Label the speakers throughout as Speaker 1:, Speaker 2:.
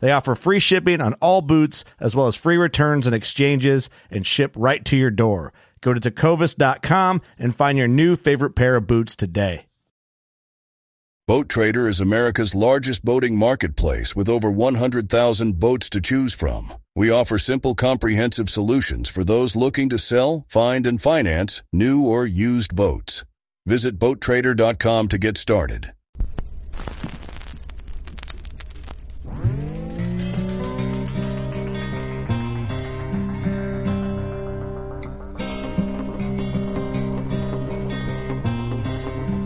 Speaker 1: They offer free shipping on all boots, as well as free returns and exchanges, and ship right to your door. Go to tecovas.com and find your new favorite pair of boots today.
Speaker 2: Boat Trader is America's largest boating marketplace with over 100,000 boats to choose from. We offer simple, comprehensive solutions for those looking to sell, find, and finance new or used boats. Visit BoatTrader.com to get started.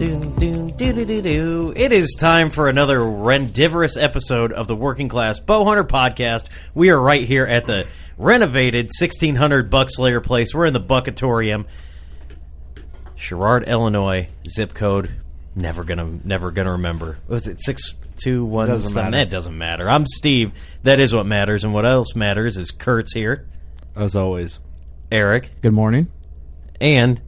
Speaker 3: Doom, doom, doo, doo, doo, doo. It is time for another rendivorous episode of the Working Class Bowhunter Podcast. We are right here at the renovated 1600 Buckslayer place. We're in the Buckatorium. Sherrard, Illinois, zip code. Never gonna, never gonna remember. Was it six two one?
Speaker 1: Doesn't
Speaker 3: something?
Speaker 1: matter.
Speaker 3: It doesn't matter. I'm Steve. That is what matters, and what else matters is Kurt's here,
Speaker 1: As always.
Speaker 3: Eric,
Speaker 4: Good morning.
Speaker 3: and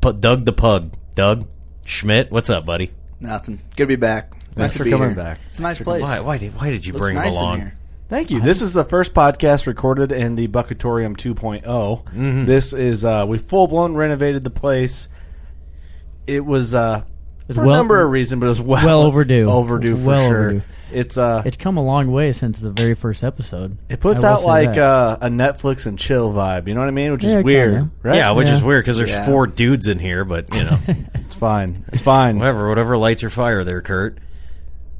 Speaker 3: P- Doug the Pug. Doug Schmidt, what's up, buddy?
Speaker 5: Nothing. Good to be back. nice
Speaker 1: for
Speaker 5: to be
Speaker 1: coming
Speaker 5: here.
Speaker 1: back.
Speaker 5: It's a nice place.
Speaker 3: Why, why did, why did you
Speaker 5: Looks
Speaker 3: bring
Speaker 5: nice
Speaker 3: him along?
Speaker 5: in here.
Speaker 1: Thank you. This is the first podcast recorded in the Buckatorium 2.0.
Speaker 3: Mm-hmm.
Speaker 1: This is uh we full blown renovated the place. It was uh
Speaker 4: It's
Speaker 1: for
Speaker 4: well-
Speaker 1: a number of reasons, but it was well
Speaker 4: well overdue.
Speaker 1: Overdue for
Speaker 4: Well
Speaker 1: sure.
Speaker 4: overdue.
Speaker 1: It's uh
Speaker 4: It's come a long way since the very first episode.
Speaker 1: it puts
Speaker 4: I will
Speaker 1: out
Speaker 4: say
Speaker 1: like
Speaker 4: that.
Speaker 1: uh, a Netflix and chill vibe. You know what I mean? Which
Speaker 4: Yeah,
Speaker 1: is weird,
Speaker 4: kinda.
Speaker 1: right?
Speaker 3: Yeah, which is
Speaker 4: Yeah.
Speaker 3: weird because there's
Speaker 5: Yeah.
Speaker 3: four dudes in here, but you know,
Speaker 1: It's fine. It's fine.
Speaker 3: whatever, whatever lights your fire there, Kurt.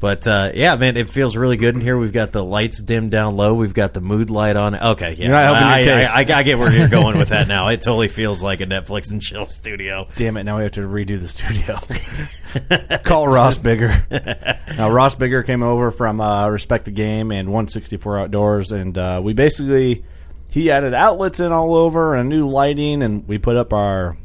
Speaker 3: But uh, yeah, man, it feels really good in here. We've got the lights dimmed down low. We've got the mood light on. Okay, yeah,
Speaker 1: You're not helping
Speaker 3: I, I. I, I get where you're going with that now. It totally feels like a Netflix and chill studio.
Speaker 1: Damn it! Now we have to redo the studio. Call Ross Bigger. now Ross Bigger came over from uh, Respect the Game and 164 Outdoors, and uh, we basically he added outlets in all over and new lighting, and we put up our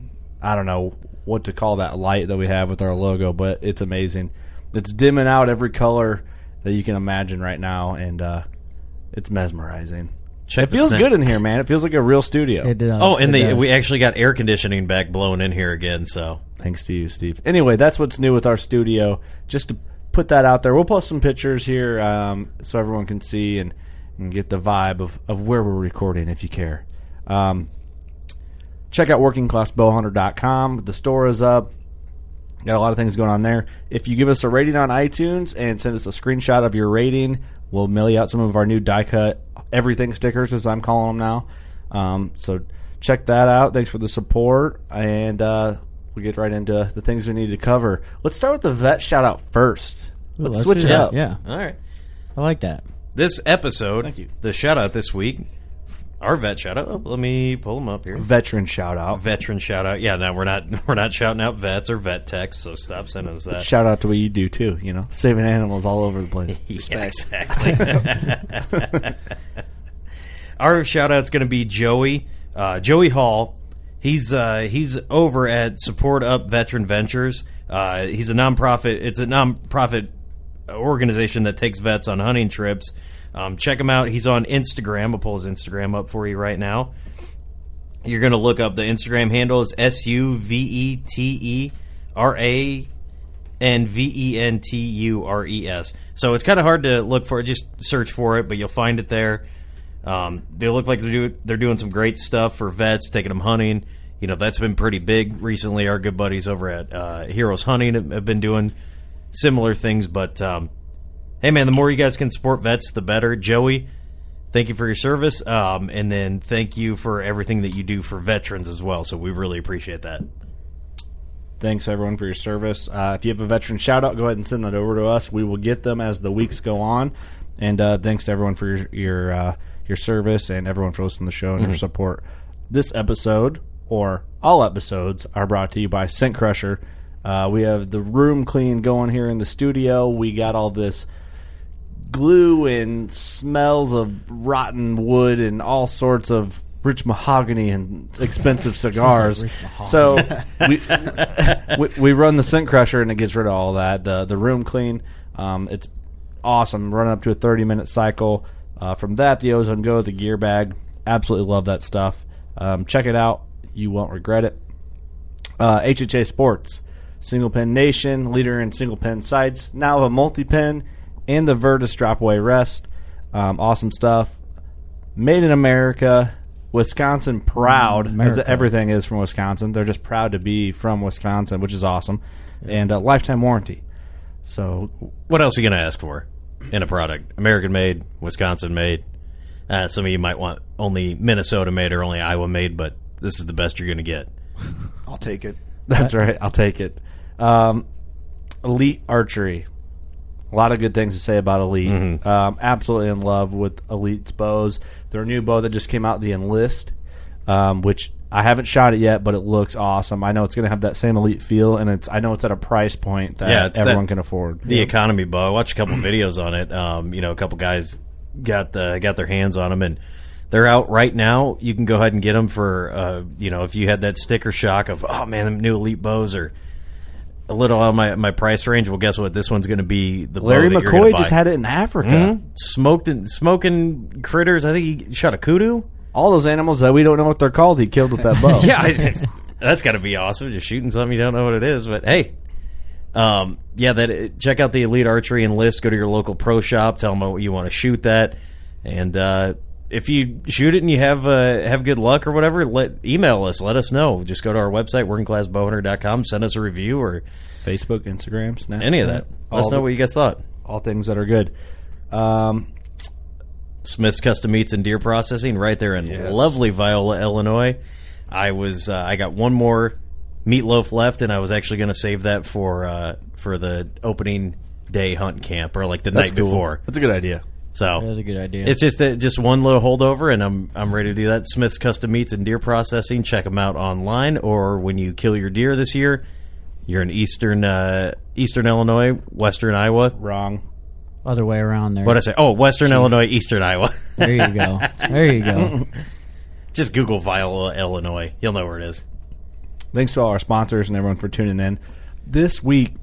Speaker 1: I don't know what to call that light that we have with our logo, but it's amazing. It's dimming out every color that you can imagine right now, and uh, it's mesmerizing.
Speaker 3: Check
Speaker 1: it feels
Speaker 3: snap-
Speaker 1: good in here, man. It feels like a real studio.
Speaker 4: It does.
Speaker 3: Oh, and
Speaker 4: it
Speaker 3: the,
Speaker 4: does.
Speaker 3: we actually got air conditioning back blowing in here again. So
Speaker 1: Thanks to you, Steve. Anyway, that's what's new with our studio. Just to put that out there, we'll post some pictures here um, so everyone can see and, and get the vibe of, of where we're recording if you care. Um, check out workingclassbowhunter.com. The store is up. Got a lot of things going on there. If you give us a rating on iTunes and send us a screenshot of your rating, we'll mail you out some of our new die cut everything stickers, as I'm calling them now. Um, so check that out. Thanks for the support, and uh, we get right into the things we need to cover. Let's start with the vet shout out first.
Speaker 4: Ooh,
Speaker 1: Let's,
Speaker 4: let's
Speaker 1: switch it up.
Speaker 4: Yeah,
Speaker 3: all right,
Speaker 4: I like that.
Speaker 3: this episode,
Speaker 1: Thank you.
Speaker 3: the shout out this week, our vet shout out. Oh, let me pull them up here.
Speaker 1: Veteran shout out.
Speaker 3: veteran shout out. Yeah, no, we're not we're not shouting out vets or vet techs, so stop sending us that.
Speaker 1: Shout out to what you do too. You know, saving animals all over the place.
Speaker 3: yeah, exactly. our shout out's going to be Joey, uh, Joey Hall. He's uh, he's over at Support Up Veteran Ventures. Uh, he's a nonprofit. It's a nonprofit organization that takes vets on hunting trips. Um, check him out. He's on Instagram. I'll pull his Instagram up for you right now. You're going to look up the Instagram handle is S U V E T E R A N V E N T U R E S. So it's kind of hard to look for. Just search for it, but you'll find it there. Um, they look like they're, do, they're doing some great stuff for vets, taking them hunting. You know, that's been pretty big recently. Our good buddies over at uh, Heroes Hunting have, have been doing similar things. But um, hey, man, the more you guys can support vets, the better. Joey, thank you for your service. Um, and then thank you for everything that you do for veterans as well. So we really appreciate that.
Speaker 6: Thanks everyone for your service. Uh, if you have a veteran shout out, go ahead and send that over to us. We will get them as the weeks go on. And uh, thanks to everyone for your your, uh, your service and everyone for listening to the show and
Speaker 3: Mm-hmm.
Speaker 6: your support. This episode or all episodes are brought to you by Scent Crusher. Uh, we have the room clean going here in the studio. We got all this glue and smells of rotten wood and all sorts of rich mahogany and expensive cigars.
Speaker 4: mahogany.
Speaker 6: so we, we we run the scent crusher and it gets rid of all that. The the room clean. Um, it's awesome. Running up to a thirty minute cycle. Uh, from that, the ozone go, the gear bag. Absolutely love that stuff. Um, check it out. You won't regret it. Uh, HHA Sports, Single Pin Nation, leader in single pin sights, now a multi pin and the Virtus drop away rest. Um, awesome stuff. Made in America, Wisconsin proud, as everything is from Wisconsin. They're just proud to be from Wisconsin, which is awesome. And uh, lifetime warranty. So
Speaker 3: What else are you going to ask for in a product? American made, Wisconsin made. Uh, some of you might want only Minnesota made or only Iowa made, but this is the best you're going to get.
Speaker 5: I'll take it.
Speaker 6: That's right. I'll take it. Um, Elite Archery. A lot of good things to say about Elite.
Speaker 3: Mhm.
Speaker 6: Um, absolutely in love with Elite's bows. Their new bow that just came out, the Enlist, um, which I haven't shot it yet, but it looks awesome. I know it's going to have that same Elite feel, and it's I know it's at a price point that
Speaker 3: Yeah,
Speaker 6: everyone
Speaker 3: that-
Speaker 6: can afford.
Speaker 3: The economy bow. I watched a couple videos on it. Um, you know, a couple guys got the got their hands on them, and they're out right now. You can go ahead and get them for, uh, you know, if you had that sticker shock of, oh man, the new elite bows are a little out of my my price range. Well, guess what? This one's going to be the bow
Speaker 6: Larry
Speaker 3: that you're gonna
Speaker 6: McCoy
Speaker 3: buy.
Speaker 6: just had it in Africa.
Speaker 3: Mhm. smoked and smoking critters. I think he shot a kudu.
Speaker 6: All those animals that we don't know what they're called, he killed with that bow.
Speaker 3: yeah, I, that's got to be awesome. Just shooting something you don't know what it is, but hey, um, yeah, that check out the Elite Archery Enlist. Go to your local pro shop. Tell them what you want to shoot that, and uh, if you shoot it and you have uh, have good luck or whatever, let email us. Let us know. Just go to our website workingclassbowhunter.com. Send us a review or
Speaker 6: Facebook, Instagram, Snap,
Speaker 3: any of that. Let us know
Speaker 6: the-
Speaker 3: what you guys thought.
Speaker 6: all things that are good. Um,
Speaker 3: Smith's Custom Meats and Deer Processing right there in
Speaker 6: Yes.
Speaker 3: lovely Viola, Illinois. I was uh, I got one more meatloaf left, and I was actually going to save that for uh, for the opening day hunt camp or like the
Speaker 6: That's
Speaker 3: night
Speaker 6: cool.
Speaker 3: before.
Speaker 6: That's a good idea.
Speaker 3: So
Speaker 4: That is a good idea.
Speaker 3: It's just a, just one little holdover, and I'm I'm ready to do that. Smith's Custom Meats and Deer Processing. Check them out online, or when you kill your deer this year, you're in eastern uh, eastern Illinois, western Iowa.
Speaker 6: Wrong.
Speaker 4: Other way around there.
Speaker 3: What I say? Oh, western Illinois, eastern Iowa.
Speaker 4: There you go. There you go.
Speaker 3: Just Google Viola, Illinois. You'll know where it is.
Speaker 6: Thanks to all our sponsors and everyone for tuning in. This week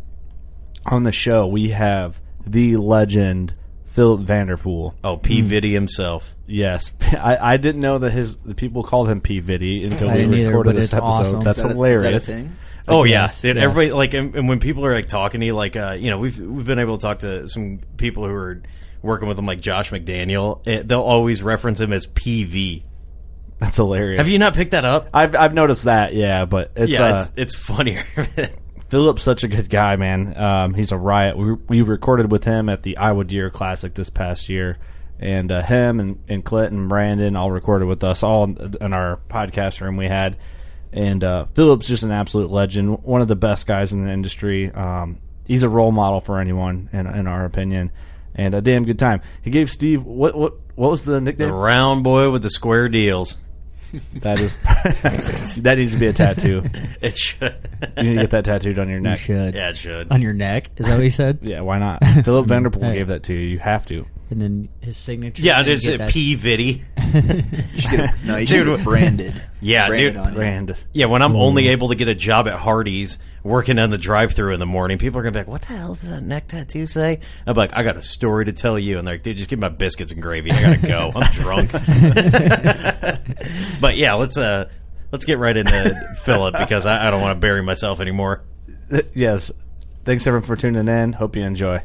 Speaker 6: on the show, we have the legend Phillip Vanderpool.
Speaker 3: Oh, P. Viddy himself.
Speaker 6: Yes, I, I didn't know that his the people called him P Viddy until
Speaker 4: I
Speaker 6: we
Speaker 4: didn't either,
Speaker 6: recorded
Speaker 4: but
Speaker 6: this
Speaker 4: it's
Speaker 6: episode.
Speaker 4: awesome.
Speaker 6: That's
Speaker 5: Is that a- is
Speaker 6: hilarious.
Speaker 5: that a thing?
Speaker 3: Oh yeah,
Speaker 4: Yes,
Speaker 3: Dude,
Speaker 4: yes.
Speaker 3: everybody like, and, and when people are like talking to you, like, uh, you know, we've we've been able to talk to some people who are working with him, like Josh McDaniel. eh, they'll always reference him as PV.
Speaker 6: That's hilarious.
Speaker 3: Have you not picked that up?
Speaker 6: I've I've noticed that. Yeah, but it's
Speaker 3: yeah,
Speaker 6: uh,
Speaker 3: it's it's funnier.
Speaker 6: Phillip's such a good guy, man. Um, he's a riot. We, we recorded with him at the Iowa Deer Classic this past year, and uh, him and, and Clint and Brandon all recorded with us all in, in our podcast room we had. And uh, Phillip's just an absolute legend, one of the best guys in the industry. Um, he's a role model for anyone, in, in our opinion, and a damn good time. He gave Steve what what what was the
Speaker 3: the
Speaker 6: nickname?
Speaker 3: round boy with the square deals.
Speaker 6: That is that needs to be a tattoo.
Speaker 3: It should.
Speaker 6: You need to get that tattooed on your
Speaker 4: You
Speaker 6: neck.
Speaker 4: should.
Speaker 3: Yeah, it should.
Speaker 4: On your neck? Is that what you said?
Speaker 6: Yeah, why not? Phillip Vanderpool
Speaker 4: Hey.
Speaker 6: gave that to you. You have to.
Speaker 4: And then his signature.
Speaker 3: Yeah,
Speaker 4: and then
Speaker 3: it is
Speaker 4: you
Speaker 3: a
Speaker 4: get that-
Speaker 3: P. Viddy.
Speaker 5: no, you should get branded.
Speaker 3: Yeah,
Speaker 5: branded
Speaker 3: dude.
Speaker 5: on you.
Speaker 1: Brand.
Speaker 3: Yeah, when I'm only able to get a job at Hardee's working on the drive-through in the morning, people are gonna be like, "What the hell does that neck tattoo say?" I'm like, "I got a story to tell you," and they're like, "Dude, just give me my biscuits and gravy. I gotta go. I'm drunk." but yeah, let's uh, let's get right into Philip because I, I don't want to bury myself anymore.
Speaker 1: Yes. Thanks everyone for tuning in. Hope you enjoy.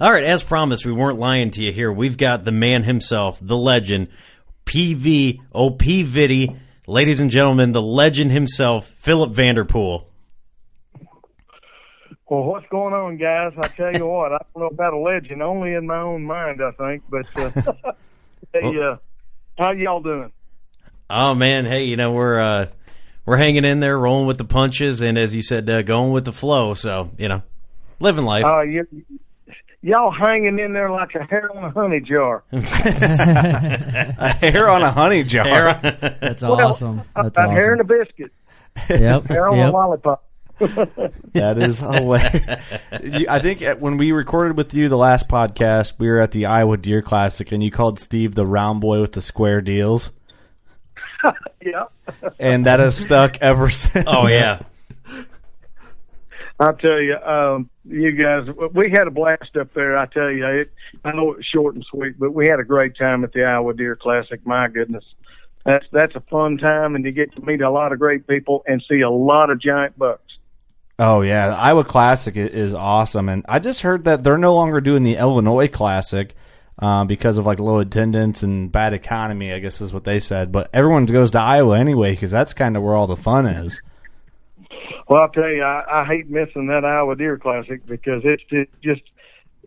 Speaker 3: All right, as promised, we weren't lying to you here. We've got the man himself, the legend, PV OP Viddy, ladies and gentlemen, the legend himself, Phillip Vanderpool.
Speaker 7: Well, what's going on, guys? I tell you what, I don't know about a legend, only in my own mind, I think. But uh, hey, uh, how y'all doing?
Speaker 3: Oh man, hey, you know we're uh, we're hanging in there, rolling with the punches, and as you said, uh, going with the flow. So you know, living life.
Speaker 7: Uh, you, y'all hanging in there like a hair on a honey jar.
Speaker 1: a hair on a honey jar.
Speaker 3: Hair-
Speaker 4: That's
Speaker 7: Well,
Speaker 4: awesome. That's
Speaker 7: a hair and a biscuit.
Speaker 4: Yep.
Speaker 7: Hair on a lollipop.
Speaker 1: That is hilarious. You- I think at- when we recorded with you the last podcast, we were at the Iowa Deer Classic, and you called Steve the round boy with the square deals,
Speaker 7: yeah.
Speaker 1: and that has stuck ever oh, since.
Speaker 3: oh yeah,
Speaker 7: I tell you, um, you guys, we had a blast up there. I tell you, it, I know it was short and sweet, but we had a great time at the Iowa Deer Classic. My goodness, that's that's a fun time, and you get to meet a lot of great people and see a lot of giant bucks.
Speaker 1: Oh yeah, the Iowa Classic is awesome, and I just heard that they're no longer doing the Illinois Classic uh, because of like low attendance and bad economy. I guess is what they said. But everyone goes to Iowa anyway because that's kind of where all the fun is.
Speaker 7: Well, I'll tell you, I, I hate missing that Iowa Deer Classic because it's just, just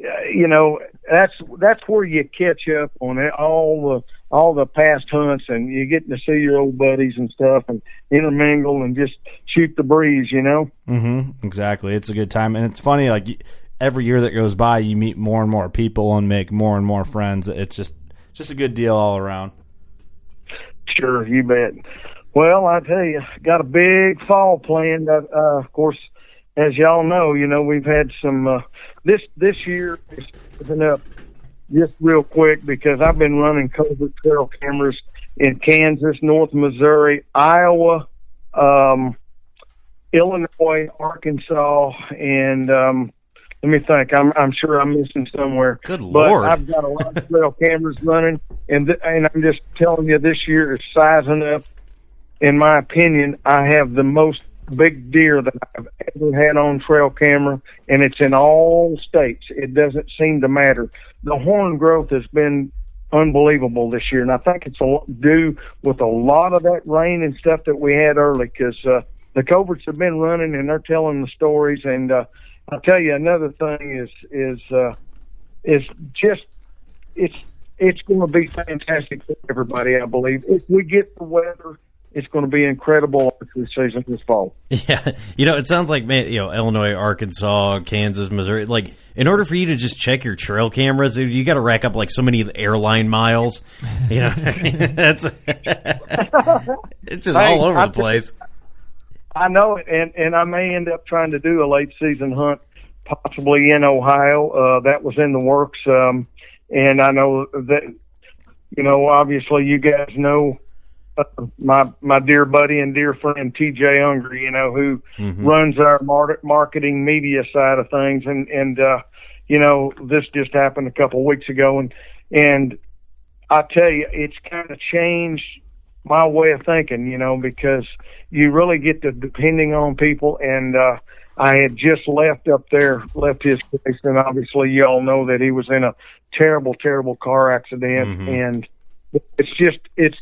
Speaker 7: uh, you know, that's that's where you catch up on it, all the all the past hunts, and you getting to see your old buddies and stuff, and intermingle and just shoot the breeze, you know.
Speaker 1: Mm-hmm. Exactly, it's a good time, and it's funny. Like every year that goes by, you meet more and more people and make more and more friends. It's just just a good deal all around.
Speaker 7: Sure, you bet. Well, I tell you, got a big fall planned. Uh, uh, of course, as y'all know, you know we've had some. Uh, this this year is been up just real quick because I've been running covert trail cameras in Kansas, North Missouri, Iowa, um, Illinois, Arkansas, and um, let me think. I'm I'm sure I'm missing somewhere.
Speaker 3: Good
Speaker 7: but
Speaker 3: Lord.
Speaker 7: I've got a lot of trail cameras running, and th- and I'm just telling you, this year is sizing up. In my opinion, I have the most big deer that I've ever had on trail camera, and it's in all states. It doesn't seem to matter. The horn growth has been unbelievable this year, and I think it's a due with a lot of that rain and stuff that we had early because uh, the coverts have been running and they're telling the stories. And uh, I'll tell you another thing is is uh, is just it's it's going to be fantastic for everybody. I believe if we get the weather, it's going to be incredible archery season this fall.
Speaker 3: yeah. You know, it sounds like man, you know, Illinois, Arkansas, Kansas, Missouri. Like, in order for you to just check your trail cameras, you got to rack up like so many airline miles. You know, that's it's just
Speaker 7: Hey,
Speaker 3: all over
Speaker 7: I
Speaker 3: the place.
Speaker 7: I know it, and and I may end up trying to do a late season hunt, possibly in Ohio. Uh, that was in the works, um, and I know that you know obviously you guys know my my dear buddy and dear friend T.J. Unger, you know who
Speaker 3: Mhm.
Speaker 7: runs our mar- marketing media side of things, and and uh, you know this just happened a couple of weeks ago, and and I tell you, it's kind of changed my way of thinking, you know, because you really get to depending on people. And uh, I had just left up there, left his place, and obviously you all know that he was in a terrible, terrible car accident,
Speaker 3: Mhm.
Speaker 7: and it's just it's.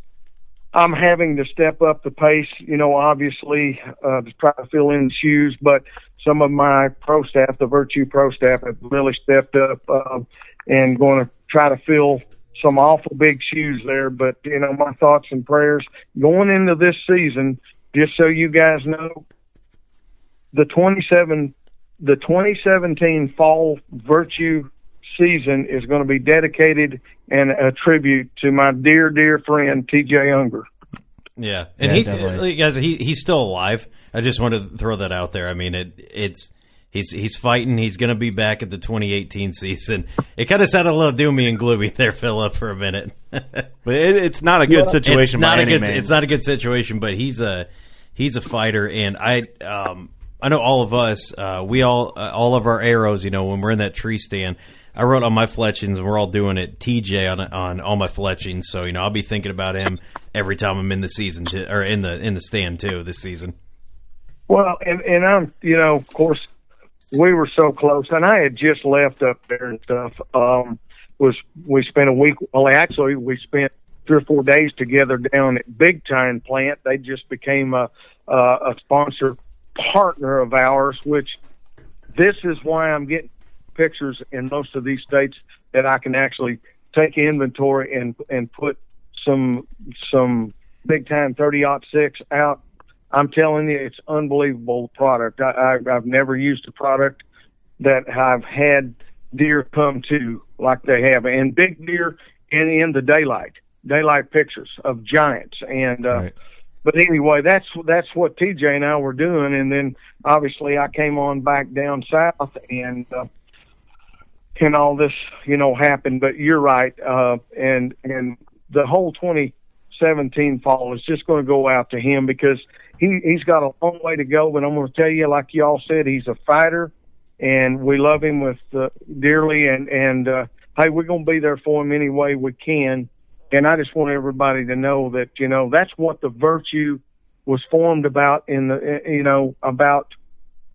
Speaker 7: I'm having to step up the pace, you know, obviously uh, to try to fill in shoes, but some of my pro staff, the Virtue pro staff, have really stepped up uh, and going to try to fill some awful big shoes there. But you know, my thoughts and prayers going into this season. Just so you guys know, the 27, the 2017 fall Virtue season is going to be dedicated and a tribute to my dear, dear friend T.J. Unger.
Speaker 3: Yeah, and
Speaker 1: Yeah,
Speaker 3: he,
Speaker 1: definitely.
Speaker 3: guys, he he's still alive. I just wanted to throw that out there. I mean, it it's he's he's fighting. He's going to be back at the 2018 season. It kind of sounded a little doomy and gloomy there, Phillip, for a minute.
Speaker 6: but it, it's not a good situation.
Speaker 3: It's not
Speaker 6: by
Speaker 3: a
Speaker 6: any
Speaker 3: good.
Speaker 6: means.
Speaker 3: It's not a good situation. But he's a he's a fighter, and I um I know all of us. Uh, we all uh, all of our arrows. You know, when we're in that tree stand. I wrote on my fletchings, and we're all doing it. TJ on on all my fletchings, so you know I'll be thinking about him every time I'm in the season to, or in the in the stand too this season.
Speaker 7: Well, and and I'm you know of course we were so close, and I had just left up there and stuff. Um, was we spent a week? Well, actually, we spent three or four days together down at Big Tine Plant. They just became a a, a sponsor partner of ours, which this is why I'm getting pictures in most of these states that I can actually take inventory and and put some some Big Tine thirty aught six out. I'm telling you, it's unbelievable product. I, I, I've never used a product that I've had deer come to like they have, and big deer in in the daylight, daylight pictures of giants. And uh,
Speaker 6: Right.
Speaker 7: but anyway, that's that's what TJ and I were doing, and then obviously I came on back down south and. Uh, and all this, you know, happened. But you're right, uh, and and the whole 2017 fall is just going to go out to him because he he's got a long way to go. But I'm going to tell you, like y'all said, he's a fighter, and we love him with uh, dearly. And and uh, hey, we're going to be there for him any way we can. And I just want everybody to know that you know that's what the virtue was formed about in the you know about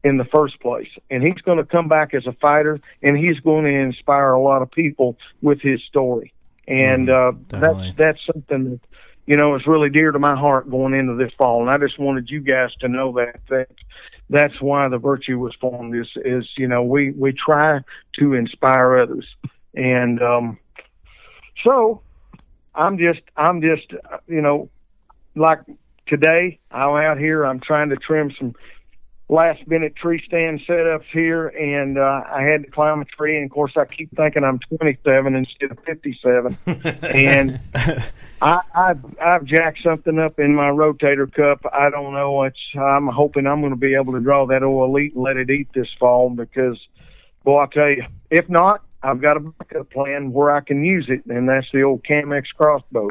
Speaker 7: in the first place. And he's going to come back as a fighter, and he's going to inspire a lot of people with his story. And uh, that's that's something that you know is really dear to my heart going into this fall. And I just wanted you guys to know that that that's why the virtue was formed. Is is you know we we try to inspire others, and um, so I'm just I'm just uh, you know like today I'm out here I'm trying to trim some last minute tree stand setups here and uh I had to climb a tree and of course I keep thinking I'm 27 instead of 57 and I I've, I've jacked something up in my rotator cuff I don't know it's I'm hoping I'm going to be able to draw that old elite and let it eat this fall because boy I tell you if not I've got a backup plan where I can use it and that's the old CAMX crossbow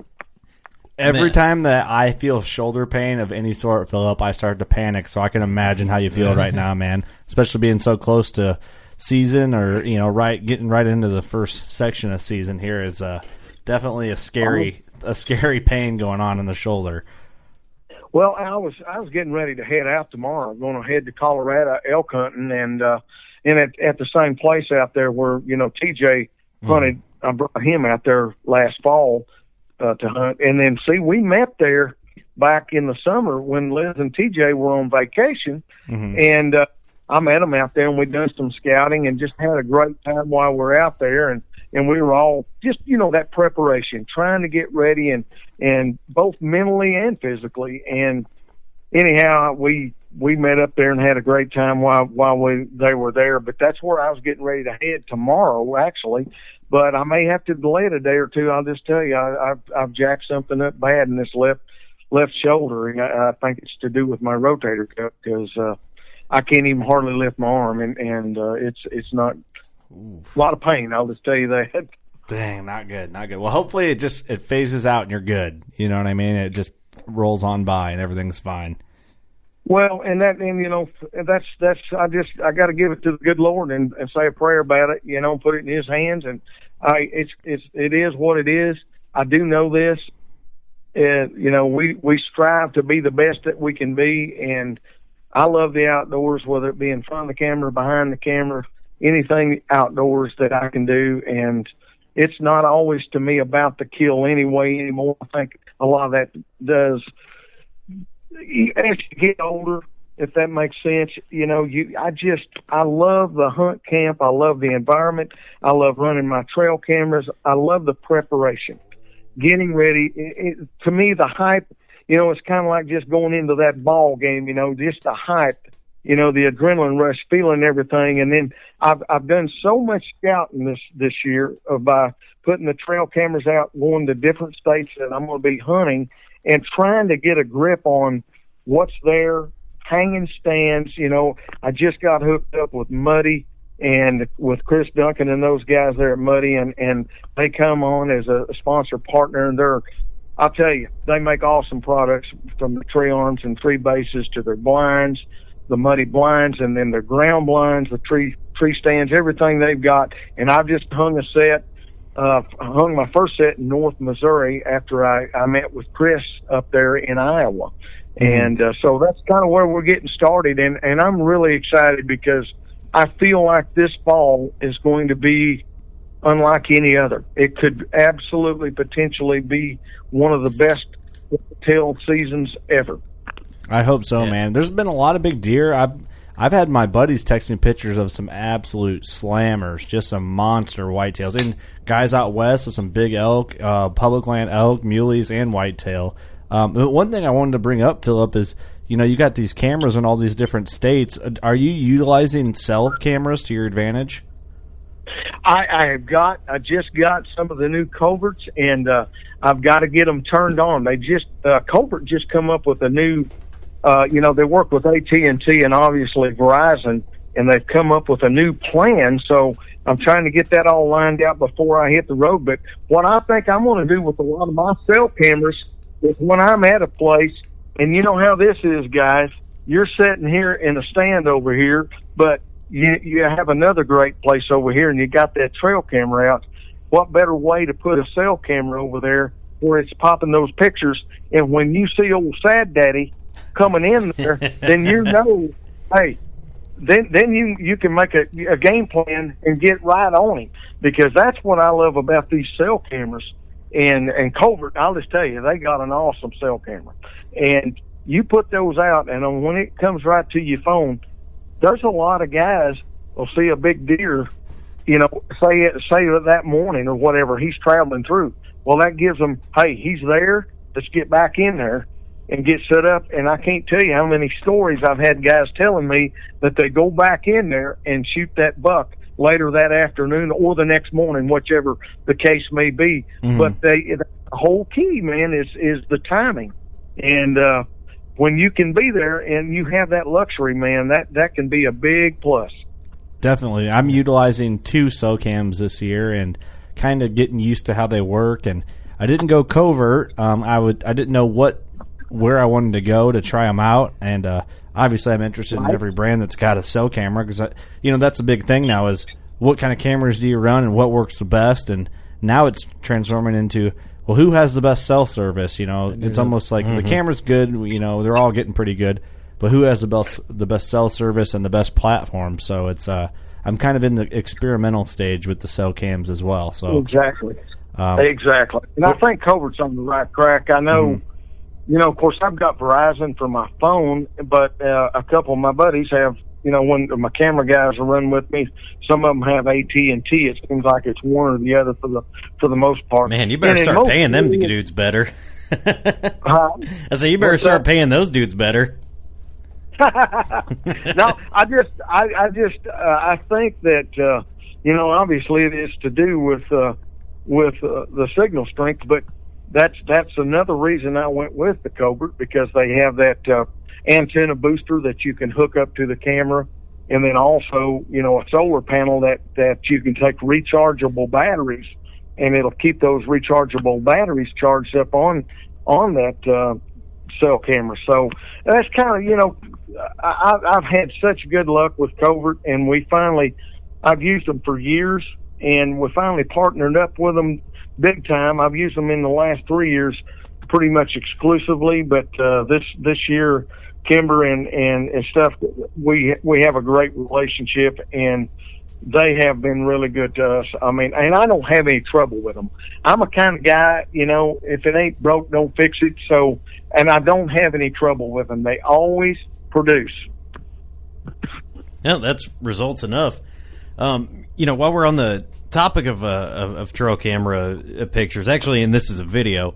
Speaker 6: Every
Speaker 3: Man.
Speaker 6: time that I feel shoulder pain of any sort, Phillip, I start to panic. So I can imagine how you feel right now, man. Especially being so close to season, or you know, right getting right into the first section of season here is uh, definitely a scary, a scary pain going on in the shoulder.
Speaker 7: Well, I was I was getting ready to head out tomorrow. I'm going to head to Colorado elk hunting, and uh, and at at the same place out there where you know TJ hunted. I brought him out there last fall uh, to hunt, and then see we met there back in the summer when Liz and TJ were on vacation,
Speaker 6: Mm-hmm.
Speaker 7: and uh, I met them out there, and we done some scouting, and just had a great time while we're out there, and and we were all just you know that preparation, trying to get ready, and and both mentally and physically, and anyhow we we met up there and had a great time while while we they were there. But that's where I was getting ready to head tomorrow, actually. But I may have to delay it a day or two. I'll just tell you, I, I've I've jacked something up bad in this left left shoulder, and I, I think it's to do with my rotator cuff because uh, I can't even hardly lift my arm, and and uh, it's it's not a lot of pain. I'll just tell you that.
Speaker 6: Dang, not good, not good. Well, hopefully it just it phases out and you're good. You know what I mean? It just rolls on by and everything's fine.
Speaker 7: Well, and that, and you know, that's that's. I just I got to give it to the good Lord and, and say a prayer about it. You know, put it in His hands, and I it's it's it is what it is. I do know this, and you know, we we strive to be the best that we can be, and I love the outdoors, whether it be in front of the camera, behind the camera, anything outdoors that I can do, and it's not always to me about the kill anyway anymore. I think a lot of that does as you get older, if that makes sense, you know, you I just I love the hunt camp. I love the environment. I love running my trail cameras. I love the preparation, getting ready. It, it, to me, the hype, you know, it's kind of like just going into that ball game. You know, just the hype. You know, the adrenaline rush, feeling everything, and then I've I've done so much scouting this this year by uh, putting the trail cameras out, going to different states that I'm going to be hunting, and trying to get a grip on what's there hanging stands. You know, I just got hooked up with Muddy and with Chris Duncan and those guys there at Muddy, and and they come on as a sponsor partner, and they're I'll tell you, they make awesome products from the tree arms and tree bases to their blinds, the muddy blinds, and then their ground blinds, the tree tree stands, everything they've got. And I've just hung a set, uh, hung my first set in North Missouri after I, I met with Chris up there in Iowa. And uh, so that's kind of where we're getting started. And, and I'm really excited because I feel like this fall is going to be unlike any other. It could absolutely potentially be one of the best tail seasons ever.
Speaker 6: I hope so, man. There's been a lot of big deer. I've I've had my buddies text me pictures of some absolute slammers, just some monster whitetails, and guys out west with some big elk, uh, public land elk, muleys, and whitetail. Um, one thing I wanted to bring up, Phillip, is you know you got these cameras in all these different states. Are you utilizing cell cameras to your advantage?
Speaker 7: I, I have got, I just got some of the new coverts, and uh, I've got to get them turned on. They just uh, covert just come up with a new, uh, you know, they work with AT and T and obviously Verizon, and they've come up with a new plan. So I'm trying to get that all lined out before I hit the road. But what I think I'm going to do with a lot of my cell cameras is when I'm at a place, and you know how this is, guys. You're sitting here in a stand over here, but you you have another great place over here, and you got that trail camera out. What better way to put a cell camera over there where it's popping those pictures? And when you see old Sad Daddy coming in there, then you know, hey, then then you you can make a, a game plan and get right on him because that's what I love about these cell cameras and and covert. I'll just tell you, they got an awesome cell camera, and you put those out, and when it comes right to your phone there's a lot of guys will see a big deer, you know, say it, say that morning or whatever he's traveling through. Well, that gives them, hey, he's there. Let's get back in there and get set up. And I can't tell you how many stories I've had guys telling me that they go back in there and shoot that buck later that afternoon or the next morning, whichever the case may be. Mm-hmm. But they, the whole key, man, is is the timing. And uh, when you can be there and you have that luxury, man, that that can be a big plus.
Speaker 6: Definitely, I'm utilizing two cams this year and kind of getting used to how they work. And I didn't go covert. Um, I would I didn't know what where I wanted to go to try them out, and uh, obviously I'm interested in every brand that's got a cell camera because you know that's a big thing now is what kind of cameras do you run and what works the best, and now it's transforming into well, who has the best cell service? You know, it's almost like mm-hmm. the camera's good. You know, they're all getting pretty good, but who has the best the best cell service and the best platform? So it's uh, I'm kind of in the experimental stage with the cell cams as well. So
Speaker 7: exactly, um, exactly, and I think covert's on the right track. I know. Mm-hmm. You know, of course, I've got Verizon for my phone, but uh, a couple of my buddies have you know, when my camera guys are running with me, some of them have AT and T. It seems like it's one or the other for the for the most part.
Speaker 3: Man, you better and start paying them dudes better. uh, I say you better start that? paying those dudes better.
Speaker 7: no, I just, I, I just, uh, I think that uh, you know, obviously it is to do with uh, with uh, the signal strength, but that's that's another reason I went with the Covert because they have that uh, antenna booster that you can hook up to the camera, and then also you know a solar panel that that you can take rechargeable batteries, and it'll keep those rechargeable batteries charged up on on that uh, cell camera. So that's kind of you know I, I've had such good luck with Covert, and we finally I've used them for years, and we finally partnered up with them big time. I've used them in the last three years pretty much exclusively, but uh, this this year Kimber and, and, and stuff, we, we have a great relationship and they have been really good to us. I mean, and I don't have any trouble with them. I'm a kind of guy, you know, if it ain't broke, don't fix it. So, and I don't have any trouble with them. They always produce.
Speaker 3: Yeah, that's results enough. Um, you know, while we're on the topic of, uh, of, of trail camera uh, pictures, actually, and this is a video,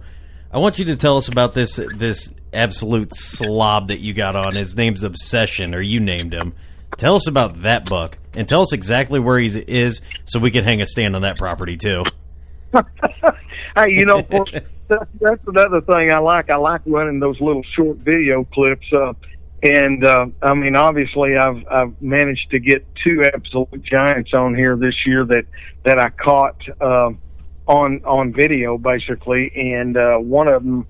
Speaker 3: I want you to tell us about this this absolute slob that you got on. His name's Obsession, or you named him. Tell us about that buck, and tell us exactly where he is, so we can hang a stand on that property too.
Speaker 7: hey, you know, that's, that's another thing I like. I like running those little short video clips. Uh, and uh, I mean, obviously, I've I've managed to get two absolute giants on here this year that that I caught uh, on on video, basically, and uh, one of them.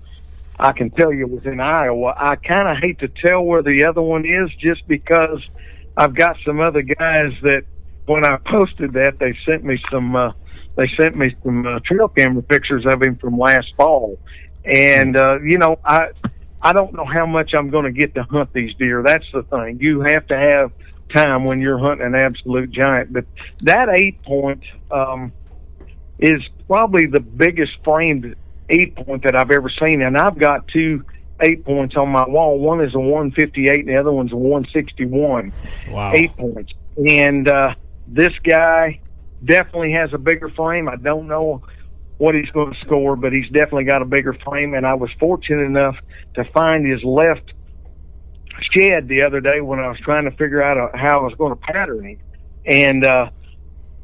Speaker 7: I can tell you was in Iowa. I kind of hate to tell where the other one is just because I've got some other guys that when I posted that they sent me some uh, they sent me some uh, trail camera pictures of him from last fall, and uh, you know I I don't know how much I'm going to get to hunt these deer. That's the thing. You have to have time when you're hunting an absolute giant. But that eight point um, is probably the biggest framed eight point that I've ever seen, and I've got two eight points on my wall. One is a 158, and the other one's a 161.
Speaker 1: Wow.
Speaker 7: Eight points, and uh, this guy definitely has a bigger frame. I don't know what he's going to score, but he's definitely got a bigger frame. And I was fortunate enough to find his left shed the other day when I was trying to figure out uh, how I was going to pattern him. And uh,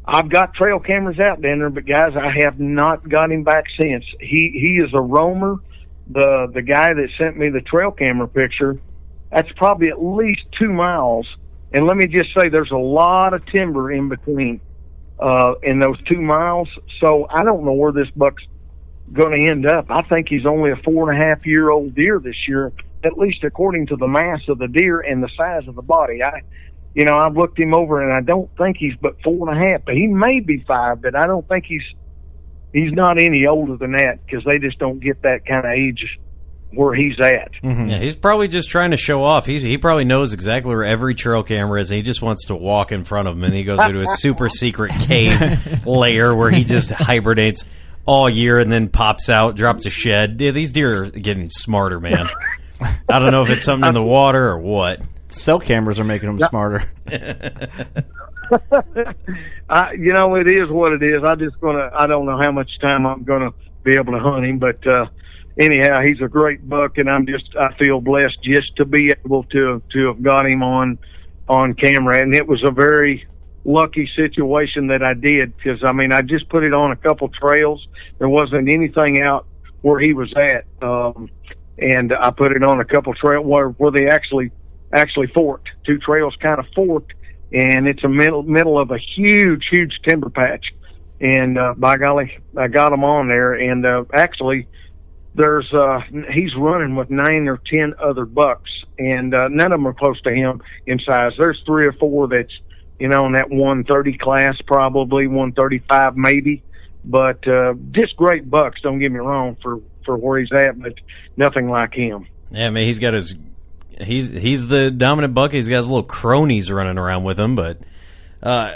Speaker 7: I've got trail cameras out there, but guys, I have not got him back since. He he is a roamer. The the guy that sent me the trail camera picture, that's probably at least two miles. And let me just say, there's a lot of timber in between uh, in those two miles. So I don't know where this buck's going to end up. I think he's only a four and a half year old deer this year, at least according to the mass of the deer and the size of the body. I, you know, I've looked him over and I don't think he's but four and a half, but he may be five, but I don't think he's, he's not any older than that because they just don't get that kind of age where he's at.
Speaker 3: Yeah, he's probably just trying to show off. He's, he probably knows exactly where every trail camera is, and he just wants to walk in front of them. And he goes into a super secret cave layer where he just hibernates all year and then pops out, drops a shed. Yeah, these deer are getting smarter, man. I don't know if it's something in the water or what.
Speaker 6: Cell cameras are making them smarter.
Speaker 7: I, you know, it is what it is. I just gonna. I don't know how much time I'm gonna be able to hunt him, but uh, anyhow, he's a great buck, and I'm just. I feel blessed just to be able to to have got him on on camera, and it was a very lucky situation that I did because I mean I just put it on a couple trails. There wasn't anything out where he was at, um, and I put it on a couple trail where where they actually actually forked. Two trails kind of forked, and it's a middle middle of a huge huge timber patch. And uh, by golly, I got him on there, and uh, actually. There's uh he's running with nine or ten other bucks and uh none of them are close to him in size. There's three or four that's you know, in that 130 class, probably 135 maybe. But uh, just great bucks. Don't get me wrong for for where he's at, but nothing like him.
Speaker 3: Yeah, man, he's got his. He's he's the dominant buck. He's got his little cronies running around with him. But uh,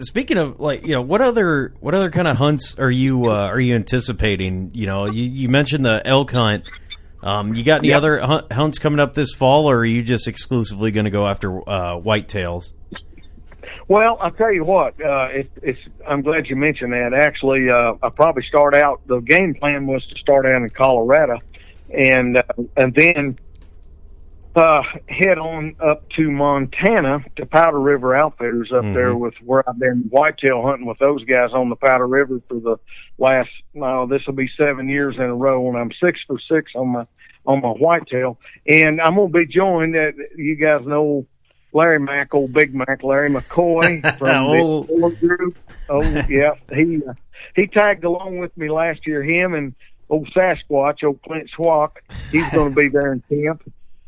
Speaker 3: speaking of like, you know, what other what other kind of hunts are you uh, are you anticipating? You know, you, you mentioned the elk hunt. Um, you got any
Speaker 7: Yep.
Speaker 3: other hunt, hunts coming up this fall, or are you just exclusively going to go after uh, whitetails?
Speaker 7: Well, I'll tell you what. Uh, it, it's. I'm glad you mentioned that. Actually, uh, I probably start out. The game plan was to start out in Colorado, and uh, and then uh, head on up to Montana to Powder River Outfitters up there with where I've been whitetail hunting with those guys on the Powder River for the last. No, this will be seven years in a row, and I'm six for six on my on my whitetail, and I'm gonna be joined. Uh, you guys know Larry Mack, old Big Mac, Larry McCoy from
Speaker 3: Old-
Speaker 7: the Ford Group. Oh yeah, he uh, he tagged along with me last year. Him and old Sasquatch, old Clint Schwach. He's going to be there in camp,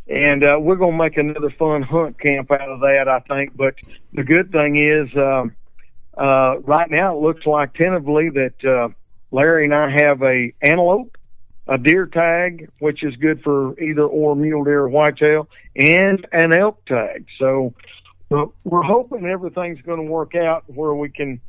Speaker 7: and uh, we're going to make another fun hunt camp out of that. I think. But the good thing is, um, uh, right now it looks like tentatively that uh, Larry and I have a antelope a deer tag, which is good for either or mule deer or whitetail, and an elk tag. So uh, we're hoping everything's going to work out where we can,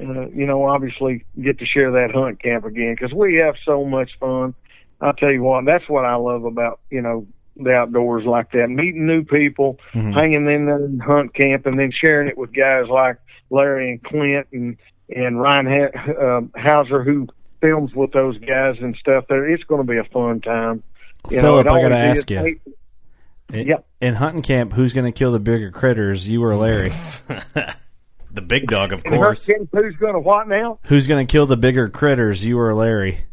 Speaker 7: uh, you know, obviously get to share that hunt camp again because we have so much fun. I'll tell you what, that's what I love about, you know, the outdoors like that, meeting new people,
Speaker 6: Mhm.
Speaker 7: hanging in the hunt camp, and then sharing it with guys like Larry and Clint and and Ryan ha- uh, Hauser who films with those guys and stuff. There, it's going to be a fun time. You
Speaker 6: Phillip,
Speaker 7: it
Speaker 6: I got to ask
Speaker 7: is.
Speaker 6: you. In,
Speaker 7: Yep.
Speaker 6: in hunting camp, who's going to kill the bigger critters, you or Larry?
Speaker 3: The big dog, of
Speaker 7: And
Speaker 3: course.
Speaker 7: Camp, who's going to what now?
Speaker 6: Who's going to kill the bigger critters, you or Larry?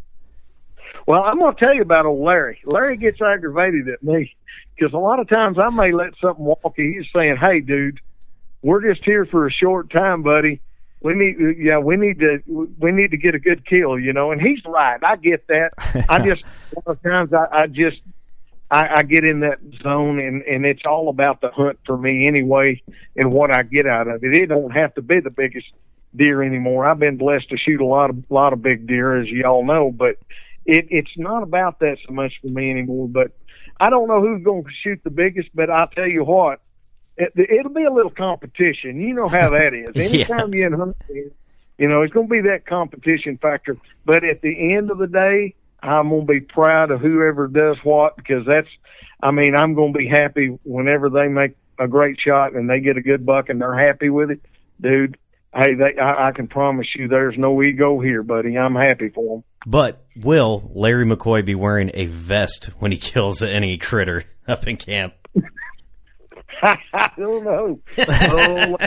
Speaker 7: Well, I'm going to tell you about old Larry. Larry gets aggravated at me because a lot of times I may let something walk. and He's saying, "Hey, dude, we're just here for a short time, buddy. We need, yeah, we need to, we need to get a good kill, you know." And he's right. I get that. I just a lot of times I, I just I, I get in that zone, and and it's all about the hunt for me anyway, and what I get out of it. It don't have to be the biggest deer anymore. I've been blessed to shoot a lot of lot of big deer, as y'all know, but it, it's not about that so much for me anymore. But I don't know who's going to shoot the biggest, but I'll tell you what, it, it'll be a little competition. You know how that is. Anytime you're in hunting, you know, it's going to be that competition factor. But at the end of the day, I'm going to be proud of whoever does what because that's, I mean, I'm going to be happy whenever they make a great shot and they get a good buck and they're happy with it. Dude, hey, they, I, I can promise you there's no ego here, buddy. I'm happy for them.
Speaker 3: But will Larry McCoy be wearing a vest when he kills any critter up in camp?
Speaker 7: I don't know. Oh,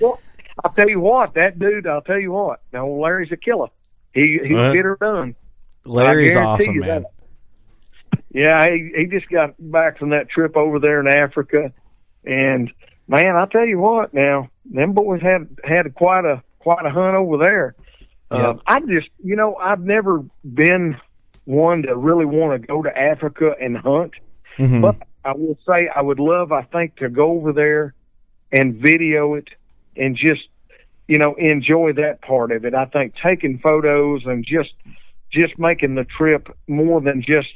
Speaker 7: well, I'll tell you what, that dude. I'll tell you what. Now Larry's a killer. He get her done.
Speaker 6: Larry's awesome, man.
Speaker 7: that. Yeah, he he just got back from that trip over there in Africa, and man, I'll tell you what. Now them boys had had quite a quite a hunt over there. Uh, I just, you know, I've never been one to really want to go to Africa and hunt,
Speaker 6: Mhm.
Speaker 7: but I will say I would love, I think, to go over there and video it and just, you know, enjoy that part of it. I think taking photos and just, just making the trip more than just,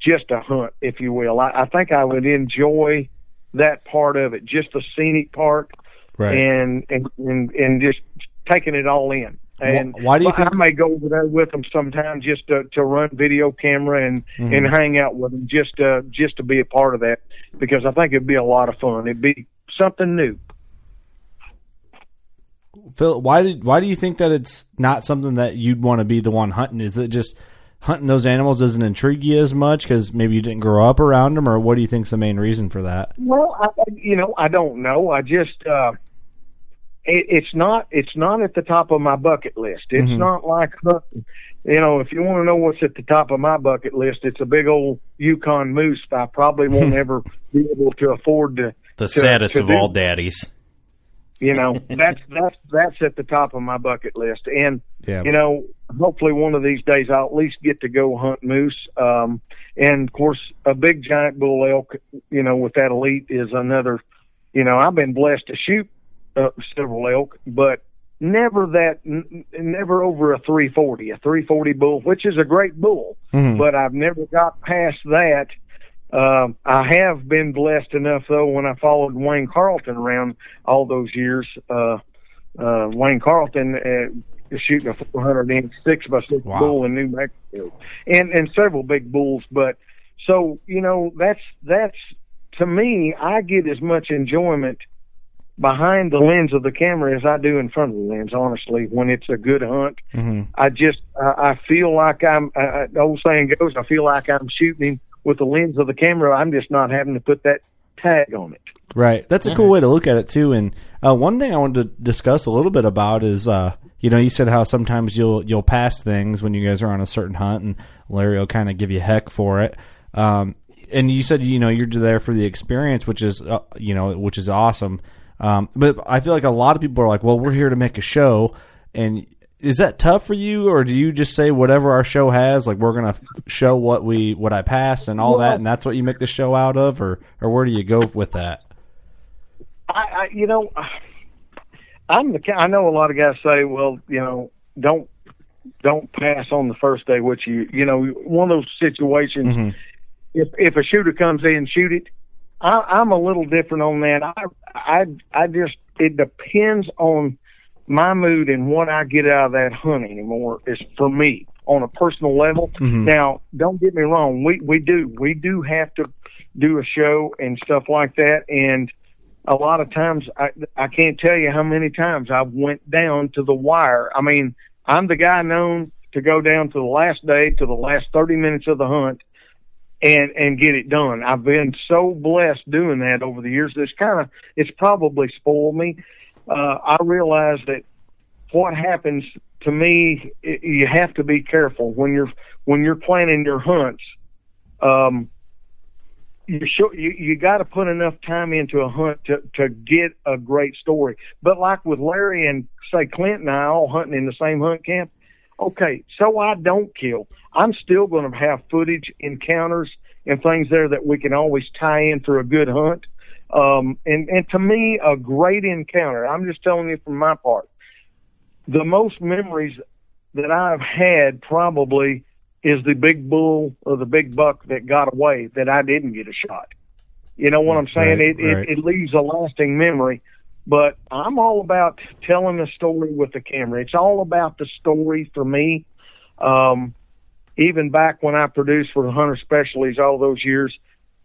Speaker 7: just a hunt, if you will. I, I think I would enjoy that part of it, just the scenic part,
Speaker 6: Right.
Speaker 7: and and and, and just taking it all in. And
Speaker 6: why do you think-
Speaker 7: I may go over there with them sometime just to to run video camera and
Speaker 6: Mhm.
Speaker 7: and hang out with them just to just to be a part of that because I think it'd be a lot of fun. It'd be something new.
Speaker 6: Phil, why did why do you think that it's not something that you'd want to be the one hunting? Is it just hunting those animals doesn't intrigue you as much because maybe you didn't grow up around them, or what do you think's the main reason for that?
Speaker 7: Well, I, you know, I don't know. I just uh, it, it's not it's not at the top of my bucket list. It's
Speaker 6: Mhm.
Speaker 7: not like. You know, if you want to know what's at the top of my bucket list, it's a big old Yukon moose. I probably won't ever be able to afford to.
Speaker 3: The
Speaker 7: to-
Speaker 3: saddest
Speaker 7: to
Speaker 3: of
Speaker 7: do.
Speaker 3: all daddies.
Speaker 7: You know, that's that's that's at the top of my bucket list. And
Speaker 6: Yeah.
Speaker 7: you know, hopefully one of these days I'll at least get to go hunt moose. Um, and of course, a big giant bull elk, you know, with that elite is another. You know, I've been blessed to shoot uh, several elk, but never that, n- never over a 340, a 340 bull, which is a great bull.
Speaker 6: Mhm.
Speaker 7: But I've never got past that. Um, I have been blessed enough though when I followed Wayne Carlton around all those years. Uh, uh, Wayne Carlton uh, is shooting a 400 inch six by six
Speaker 6: Wow.
Speaker 7: bull in New Mexico, and and several big bulls. But so you know that's that's to me, I get as much enjoyment behind the lens of the camera as I do in front of the lens. Honestly, when it's a good hunt,
Speaker 6: Mm-hmm.
Speaker 7: I just I, I feel like I'm. Uh, the old saying goes, I feel like I'm shooting with the lens of the camera. I'm just not having to put that tag on it.
Speaker 6: Right. That's a cool way to look at it too. And uh, one thing I wanted to discuss a little bit about is, uh, you know, you said how sometimes you'll you'll pass things when you guys are on a certain hunt, and Larry will kind of give you heck for it. Um, and you said you know you're there for the experience, which is uh, you know which is awesome. Um, but I feel like a lot of people are like, well, we're here to make a show, and is that tough for you, or do you just say whatever our show has, like we're gonna f- show what we what I passed and all that, and that's what you make the show out of, or or where do you go with that?
Speaker 7: I, I you know, I'm the. I know a lot of guys say, well, you know, don't don't pass on the first day, which you you know, one of those situations. If if a shooter comes in, shoot it. I, I'm a little different on that. I I I just it depends on my mood and what I get out of that hunt anymore. Is for me on a personal level.
Speaker 6: Mhm.
Speaker 7: Now, don't get me wrong. We we do we do have to do a show and stuff like that, and a lot of times I I can't tell you how many times I went down to the wire. I mean, I'm the guy known to go down to the last day to the last 30 minutes of the hunt and and get it done. I've been so blessed doing that over the years. It's kind of it's probably spoiled me. Uh, I realize that what happens to me, i you have to be careful when you're when you're planning your hunts, um, you show, you, you got to put enough time into a hunt to, to get a great story. But like with Larry and say Clint and I all hunting in the same hunt camp, okay, so I don't kill. I'm still going to have footage, encounters, and things there that we can always tie in for a good hunt. Um, and, and to me, a great encounter, I'm just telling you from my part, the most memories that I've had probably is the big bull or the big buck that got away that I didn't get a shot. You know what I'm saying?
Speaker 6: Right,
Speaker 7: it,
Speaker 6: right.
Speaker 7: it it leaves a lasting memory. But I'm all about telling a story with the camera. It's all about the story for me. Um, even back when I produced for the Hunter Specialties all those years,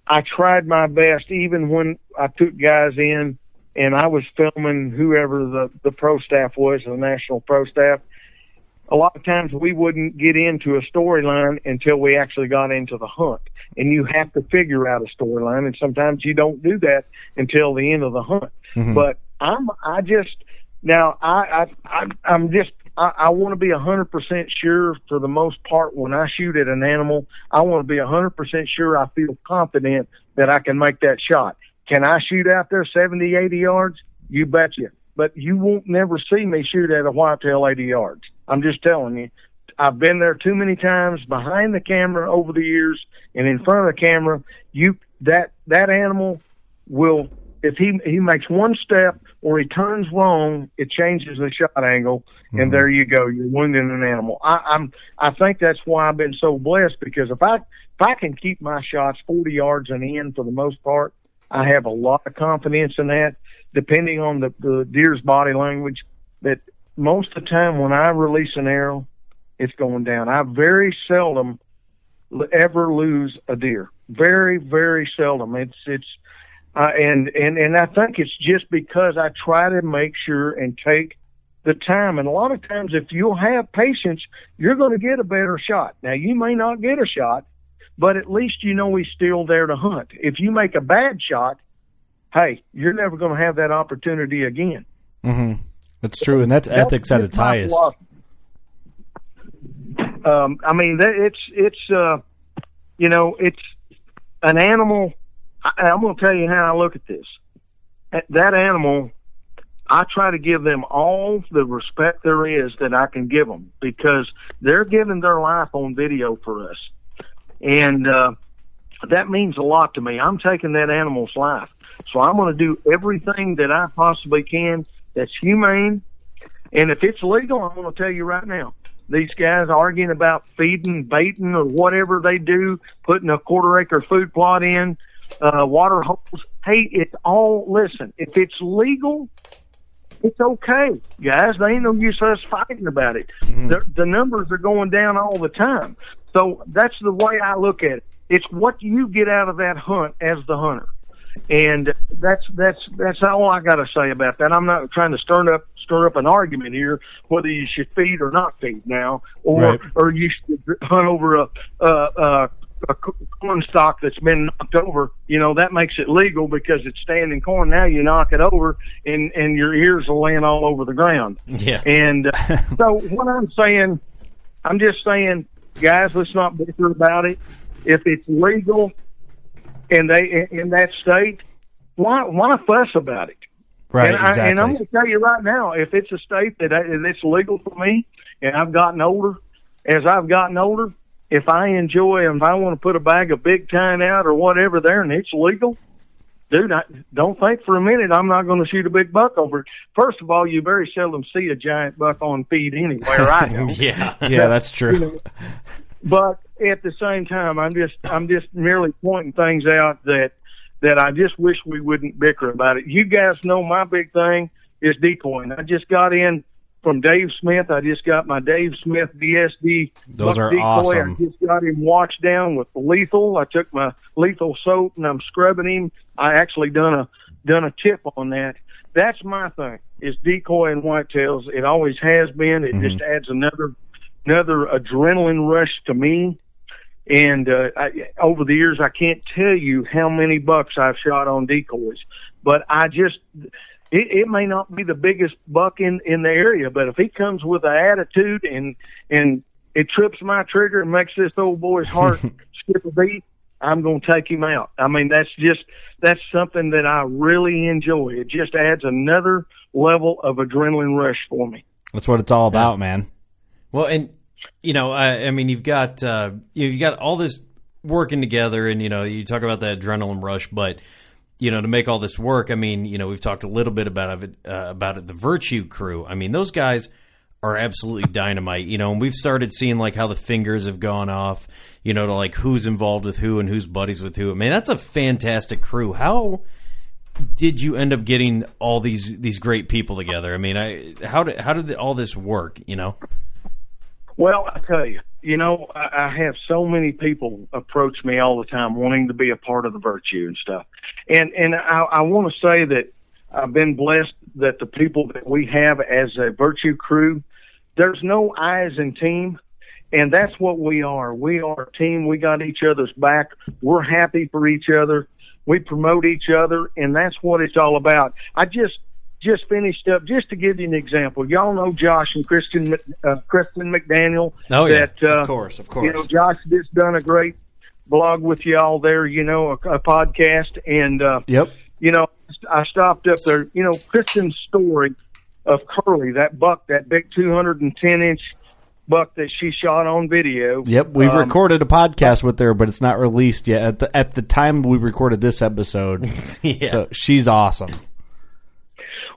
Speaker 7: I tried my best. Even when I took guys in and I was filming whoever the the pro staff was, the national pro staff a lot of times we wouldn't get into a storyline until we actually got into the hunt. And you have to figure out a storyline, and sometimes you don't do that until the end of the hunt.
Speaker 6: Mhm.
Speaker 7: But I'm, I just now I, I, I I'm just I, I want to be a hundred percent sure for the most part when I shoot at an animal. I want to be a hundred percent sure I feel confident that I can make that shot. Can I shoot out there 70, 80 yards? You betcha. But you won't never see me shoot at a whitetail 80 yards. I'm just telling you. I've been there too many times behind the camera over the years and in front of the camera. You that that animal will if he he makes one step or he turns wrong, it changes the shot angle, and mm-hmm. there you go. You're wounding an animal. I, I'm I think that's why I've been so blessed because if I if I can keep my shots 40 yards and in for the most part, I have a lot of confidence in that. Depending on the the deer's body language, that most of the time when I release an arrow, it's going down. I very seldom ever lose a deer. Very, very seldom. It's it's uh, and and and I think it's just because I try to make sure and take the time. And a lot of times, if you'll have patience, you're going to get a better shot. Now you may not get a shot, but at least you know he's still there to hunt. If you make a bad shot, hey, you're never going to have that opportunity again.
Speaker 6: hmm That's true, and that's ethics at its highest.
Speaker 7: Um, I mean, it's it's uh, you know, it's an animal. I, I'm going to tell you how I look at this. That- animal, I try to give them all the respect there is that I can give them because they're giving their life on video for us, and uh, that means a lot to me. I'm taking that animal's life, so I'm going to do everything that I possibly can that's humane. And if it's legal, I'm going to tell you right now, these guys arguing about feeding, baiting, or whatever they do, putting a quarter acre food plot in, uh, water holes. Hey, it's all, listen, if it's legal, it's okay, guys. They ain't no use us fighting about it. The, the numbers are going down all the time. So that's the way I look at it. It's what you get out of that hunt as the hunter. And that's that's that's all I got to say about that. I'm not trying to stir up stir up an argument here whether you should feed or not feed now, or
Speaker 6: Right.
Speaker 7: or you should hunt over a a, a, a corn stalk that's been knocked over. You know that makes it legal because it's standing corn. Now you knock it over, and and your ears will land all over the ground.
Speaker 3: Yeah.
Speaker 7: And uh, so what I'm saying, I'm just saying, guys, let's not bicker about it. If it's legal and they in that state, why why fuss about it?
Speaker 6: Right,
Speaker 7: and, I, and I'm going to tell you right now, if it's a state that I, and it's legal for me, and I've gotten older, as I've gotten older, if I enjoy, and if I want to put a bag of big tine out or whatever there, and it's legal, dude, I, don't think for a minute I'm not going to shoot a big buck over it. First of all, you very seldom see a giant buck on feed anywhere. I know.
Speaker 3: yeah.
Speaker 6: Yeah, that's true.
Speaker 7: You know, but at the same time, I'm just I'm just merely pointing things out that that I just wish we wouldn't bicker about it. You guys know my big thing is decoying. I just got in from Dave Smith. I just got my Dave Smith DSD.
Speaker 6: Those
Speaker 7: buck
Speaker 6: are
Speaker 7: decoy.
Speaker 6: awesome.
Speaker 7: I just got him washed down with lethal. I took my lethal soap and I'm scrubbing him. I actually done a done a tip on that. That's my thing. Is decoy and whitetails. It always has been. It just adds another another adrenaline rush to me. And uh, I, over the years, I can't tell you how many bucks I've shot on decoys, but I just it, it may not be the biggest buck in in the area, but if he comes with an attitude and and it trips my trigger and makes this old boy's heart skip a beat, I'm going to take him out. I mean, that's just that's something that I really enjoy. It just adds another level of adrenaline rush for me.
Speaker 6: That's what it's all about, man.
Speaker 3: Well, and you know, I, I mean, you've got uh, you've got all this working together, and you know, you talk about that adrenaline rush, but you know, to make all this work, I mean, you know, we've talked a little bit about it uh, about it. The Virtue Crew, I mean, those guys are absolutely dynamite. You know, and we've started seeing like how the fingers have gone off. You know, to like who's involved with who and who's buddies with who. I mean, that's a fantastic crew. How did you end up getting all these these great people together? I mean, I how did how did all this work? You know.
Speaker 7: Well, I tell you, you know, I, I have so many people approach me all the time wanting to be a part of the virtue and stuff, and and I, I want to say that I've been blessed that the people that we have as a virtue crew, there's no I as in team. And that's what we are. We are a team. We got each other's back. We're happy for each other. We promote each other, and that's what it's all about. I just just finished up. Just to give you an example, y'all know Josh and Kristen uh, Kristen McDaniel.
Speaker 3: Oh yeah,
Speaker 7: that, uh,
Speaker 6: of course, of course.
Speaker 7: You know, Josh just done a great blog with y'all there. You know, a, a podcast, and uh,
Speaker 6: yep.
Speaker 7: You know, I stopped up there. You know, Kristen's story of Curly, that buck, that big two hundred and ten inch buck that she shot on video.
Speaker 6: Yep, we've
Speaker 7: Um,
Speaker 6: recorded a podcast with her, but it's not released yet. At the at the time we recorded this episode,
Speaker 3: Yeah.
Speaker 6: so she's awesome.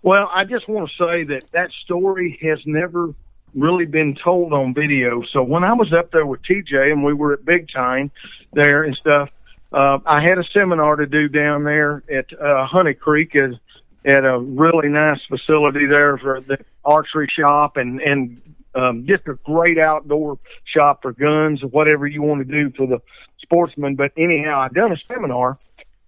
Speaker 7: Well, I just want to say that that story has never really been told on video. So when I was up there with TJ and we were at Big Time there and stuff, uh, I had a seminar to do down there at uh, Honey Creek at, at a really nice facility there for the archery shop and and um, just a great outdoor shop for guns or whatever you want to do for the sportsman. But anyhow, I done a seminar.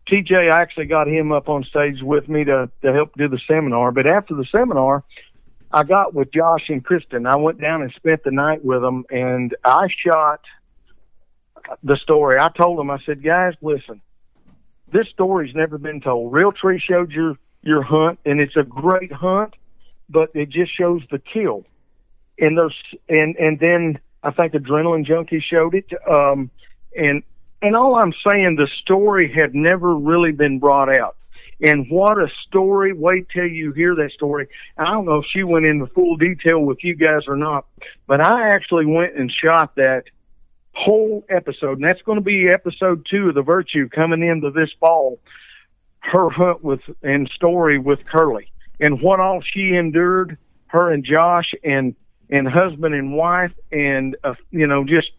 Speaker 7: TJ I actually got him up on stage with me to to help do the seminar. But after the seminar, I got with Josh and Kristen. I went down and spent the night with them, and I shot the story. I told them, I said, guys, listen, this story's never been told. Realtree showed your your hunt, and it's a great hunt, but it just shows the kill. And those, and and then I think Adrenaline Junkie showed it. Um, and and all I'm saying, the story had never really been brought out. And what a story! Wait till you hear that story. I don't know if she went into full detail with you guys or not, but I actually went and shot that whole episode, and that's going to be episode two of the Virtue coming into this fall. Her hunt with and story with Curly, and what all she endured, her and Josh, and and husband and wife, and uh, you know just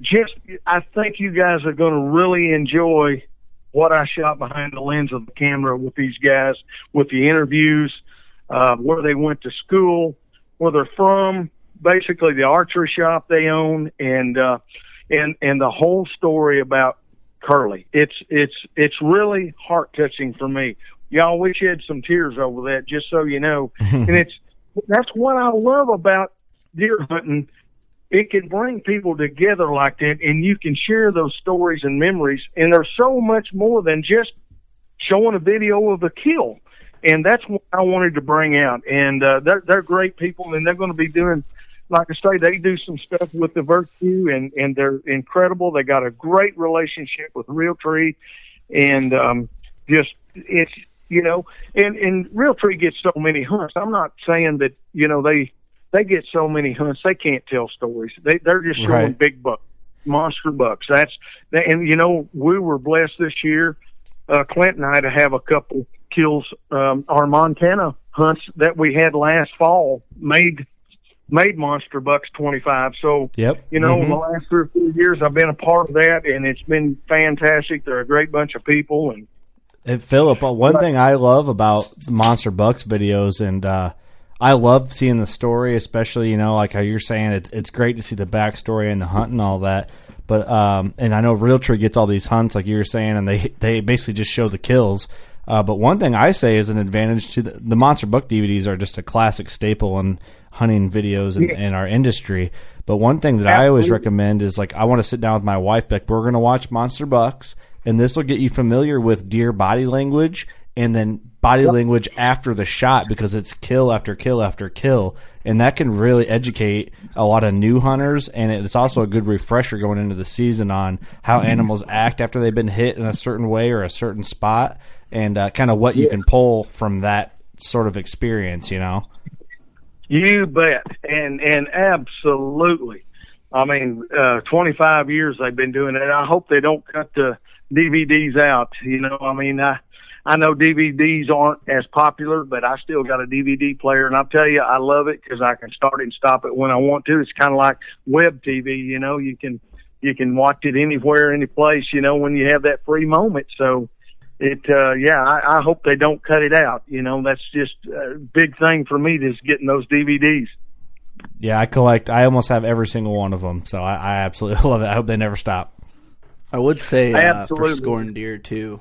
Speaker 7: just I think you guys are going to really enjoy what I shot behind the lens of the camera with these guys, with the interviews, uh, where they went to school, where they're from, basically the archery shop they own, and uh, and and the whole story about Curly. It's it's it's really heart touching for me. Y'all, we shed some tears over that, just so you know. and it's that's what I love about deer hunting it can bring people together like that and you can share those stories and memories and there's so much more than just showing a video of a kill. And that's what i wanted to bring out. And uh they're they're great people and they're going to be doing like i say they do some stuff with the virtue and and they're incredible. They got a great relationship with Realtree and um just it's you know and and Realtree gets so many hunts. I'm not saying that you know they they get so many hunts they can't tell stories. They they're just showing
Speaker 6: Right.
Speaker 7: big bucks, monster bucks. That's that, and you know we were blessed this year, uh, Clint and I to have a couple kills. Um, our Montana hunts that we had last fall made made monster bucks twenty five. So
Speaker 6: Yep.
Speaker 7: you know
Speaker 6: Mhm.
Speaker 7: the last three or four years I've been a part of that, and it's been fantastic. They're a great bunch of people, and
Speaker 6: And Phillip, uh, one thing I love about the Monster Bucks videos, and uh, I love seeing the story, especially you know, like how you're saying, it's it's great to see the backstory and the hunt and all that. But um, and I know Realtree gets all these hunts, like you were saying, and they they basically just show the kills. Uh, but one thing I say is an advantage to the, the Monster Buck DVDs are just a classic staple in hunting videos in, in our industry. But one thing that I always recommend is like I want to sit down with my wife, Beck. We're going to watch Monster Bucks, and this will get you familiar with deer body language and then body language after the shot because it's kill after kill after kill. and that can really educate a lot of new hunters, and it's also a good refresher going into the season on how animals act after they've been hit in a certain way or a certain spot, and uh, kind of what you can pull from that sort of experience. You know.
Speaker 7: You bet, and and absolutely. I mean, uh, 25 years they've been doing it. I hope they don't cut the DVDs out. You know, I mean, I I know DVDs aren't as popular, but I still got a DVD player, and I'll tell you, I love it because I can start and stop it when I want to. It's kind of like web TV. You know, you can you can watch it anywhere, any place. You know, when you have that free moment. So it uh yeah I, I hope they don't cut it out you know that's just a big thing for me is getting those dvds
Speaker 6: Yeah, I collect. I almost have every single one of them, so I, I absolutely love it. I hope they never stop.
Speaker 5: I would say uh, for
Speaker 7: Absolutely.
Speaker 5: scoring deer too.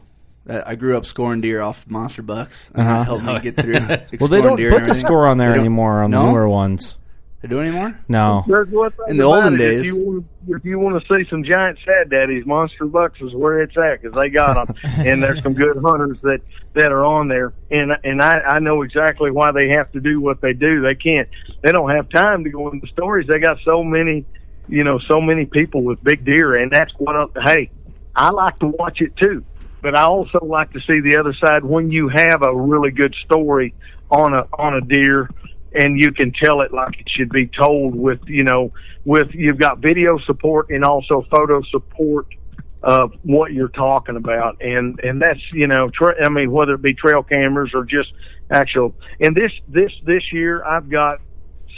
Speaker 5: Uh, I grew up scoring deer off monster bucks. And
Speaker 6: Uh-huh.
Speaker 5: that helped me get through.
Speaker 6: well, they
Speaker 5: exploring
Speaker 6: don't
Speaker 5: deer
Speaker 6: put the score on there anymore on
Speaker 5: no?
Speaker 6: the newer ones.
Speaker 5: They do anymore?
Speaker 6: No.
Speaker 7: There's one thing
Speaker 5: In the olden days.
Speaker 7: if you, want, if you want to see some giant sad daddies, Monster Bucks is where it's at because they got them, and there's some good hunters that that are on there, and and I I know exactly why they have to do what they do. They can't, they don't have time to go into stories. They got so many, you know, so many people with big deer, and that's what. I, hey, I like to watch it too, but I also like to see the other side when you have a really good story on a on a deer and you can tell it like it should be told with you know with you've got video support and also photo support of what you're talking about. And and that's you know tra- i mean whether it be trail cameras or just actual and this this this year i've got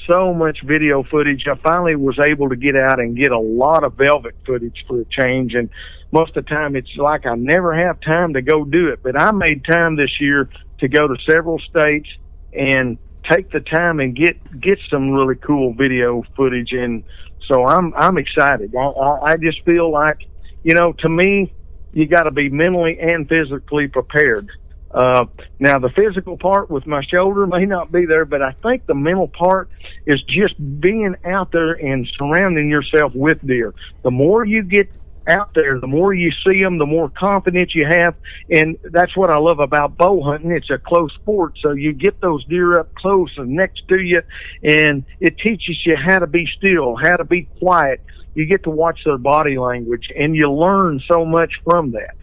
Speaker 7: so much video footage i finally was able to get out and get a lot of velvet footage for a change. And most of the time it's like i never have time to go do it. But i made time this year to go to several states and take the time and get get some really cool video footage. And so i'm i'm excited. I i, just feel like you know to me you got to be mentally and physically prepared uh now the physical part with my shoulder may not be there but i think the mental part is just being out there and surrounding yourself with deer the more you get out there, the more you see them, the more confidence you have. And that's what I love about bow hunting. It's a close sport. So you get those deer up close and next to you and it teaches you how to be still, how to be quiet. You get to watch their body language and you learn so much from that.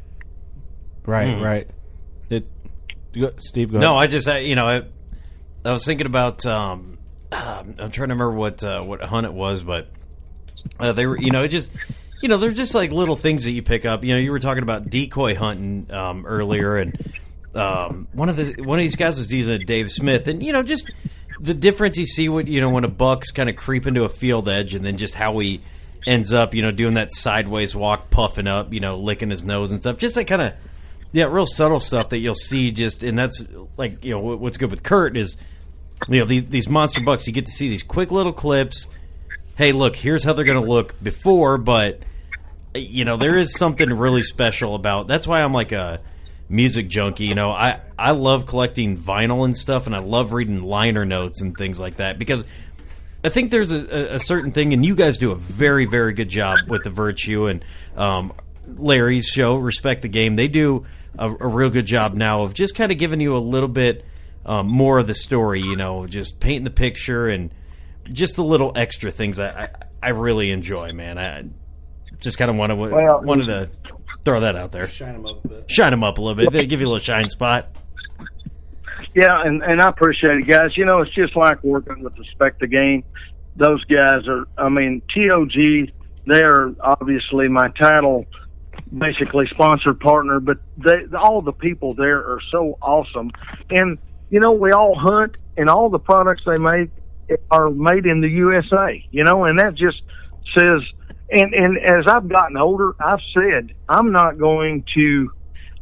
Speaker 6: Right,
Speaker 3: Hmm.
Speaker 6: right. Go- Steve, go
Speaker 3: No,
Speaker 6: ahead.
Speaker 3: I just I, you know I, I was thinking about um, I'm trying to remember what uh, what hunt it was, but uh, they were you know it just you know there's just like little things that you pick up. You know, you were talking about decoy hunting um, earlier, and um, one of the one of these guys was using a Dave Smith, and you know just the difference you see when you know when a buck's kind of creep into a field edge, and then just how he ends up you know doing that sideways walk, puffing up, you know licking his nose and stuff, just that kind of yeah, real subtle stuff that you'll see just, and that's like you know what's good with Kurt is, you know these these monster bucks. You get to see these quick little clips. Hey, look, here's how they're going to look before, but you know there is something really special about. That's why I'm like a music junkie. You know, I I love collecting vinyl and stuff, and I love reading liner notes and things like that because I think there's a, a- certain thing, and you guys do a very, very good job with the Virtue and um, Larry's show, Respect the Game. They do a, a real good job now of just kind of giving you a little bit um, more of the story, you know, just painting the picture and just the little extra things I, I, I really enjoy, man. I just kind of wanted,
Speaker 7: Well-
Speaker 3: wanted to throw that out there.
Speaker 5: Shine 'em up a bit.
Speaker 3: Shine them up a little bit. They give you a little shine spot.
Speaker 7: Yeah, and and I appreciate it, guys. You know, it's just like working with Respect the Game. Those guys are, I mean, TOG. They're obviously my title, basically sponsored partner, but they all the people there are so awesome. And you know, we all hunt, and all the products they make are made in the USA. You know, and that just says. And and as I've gotten older, I've said I'm not going to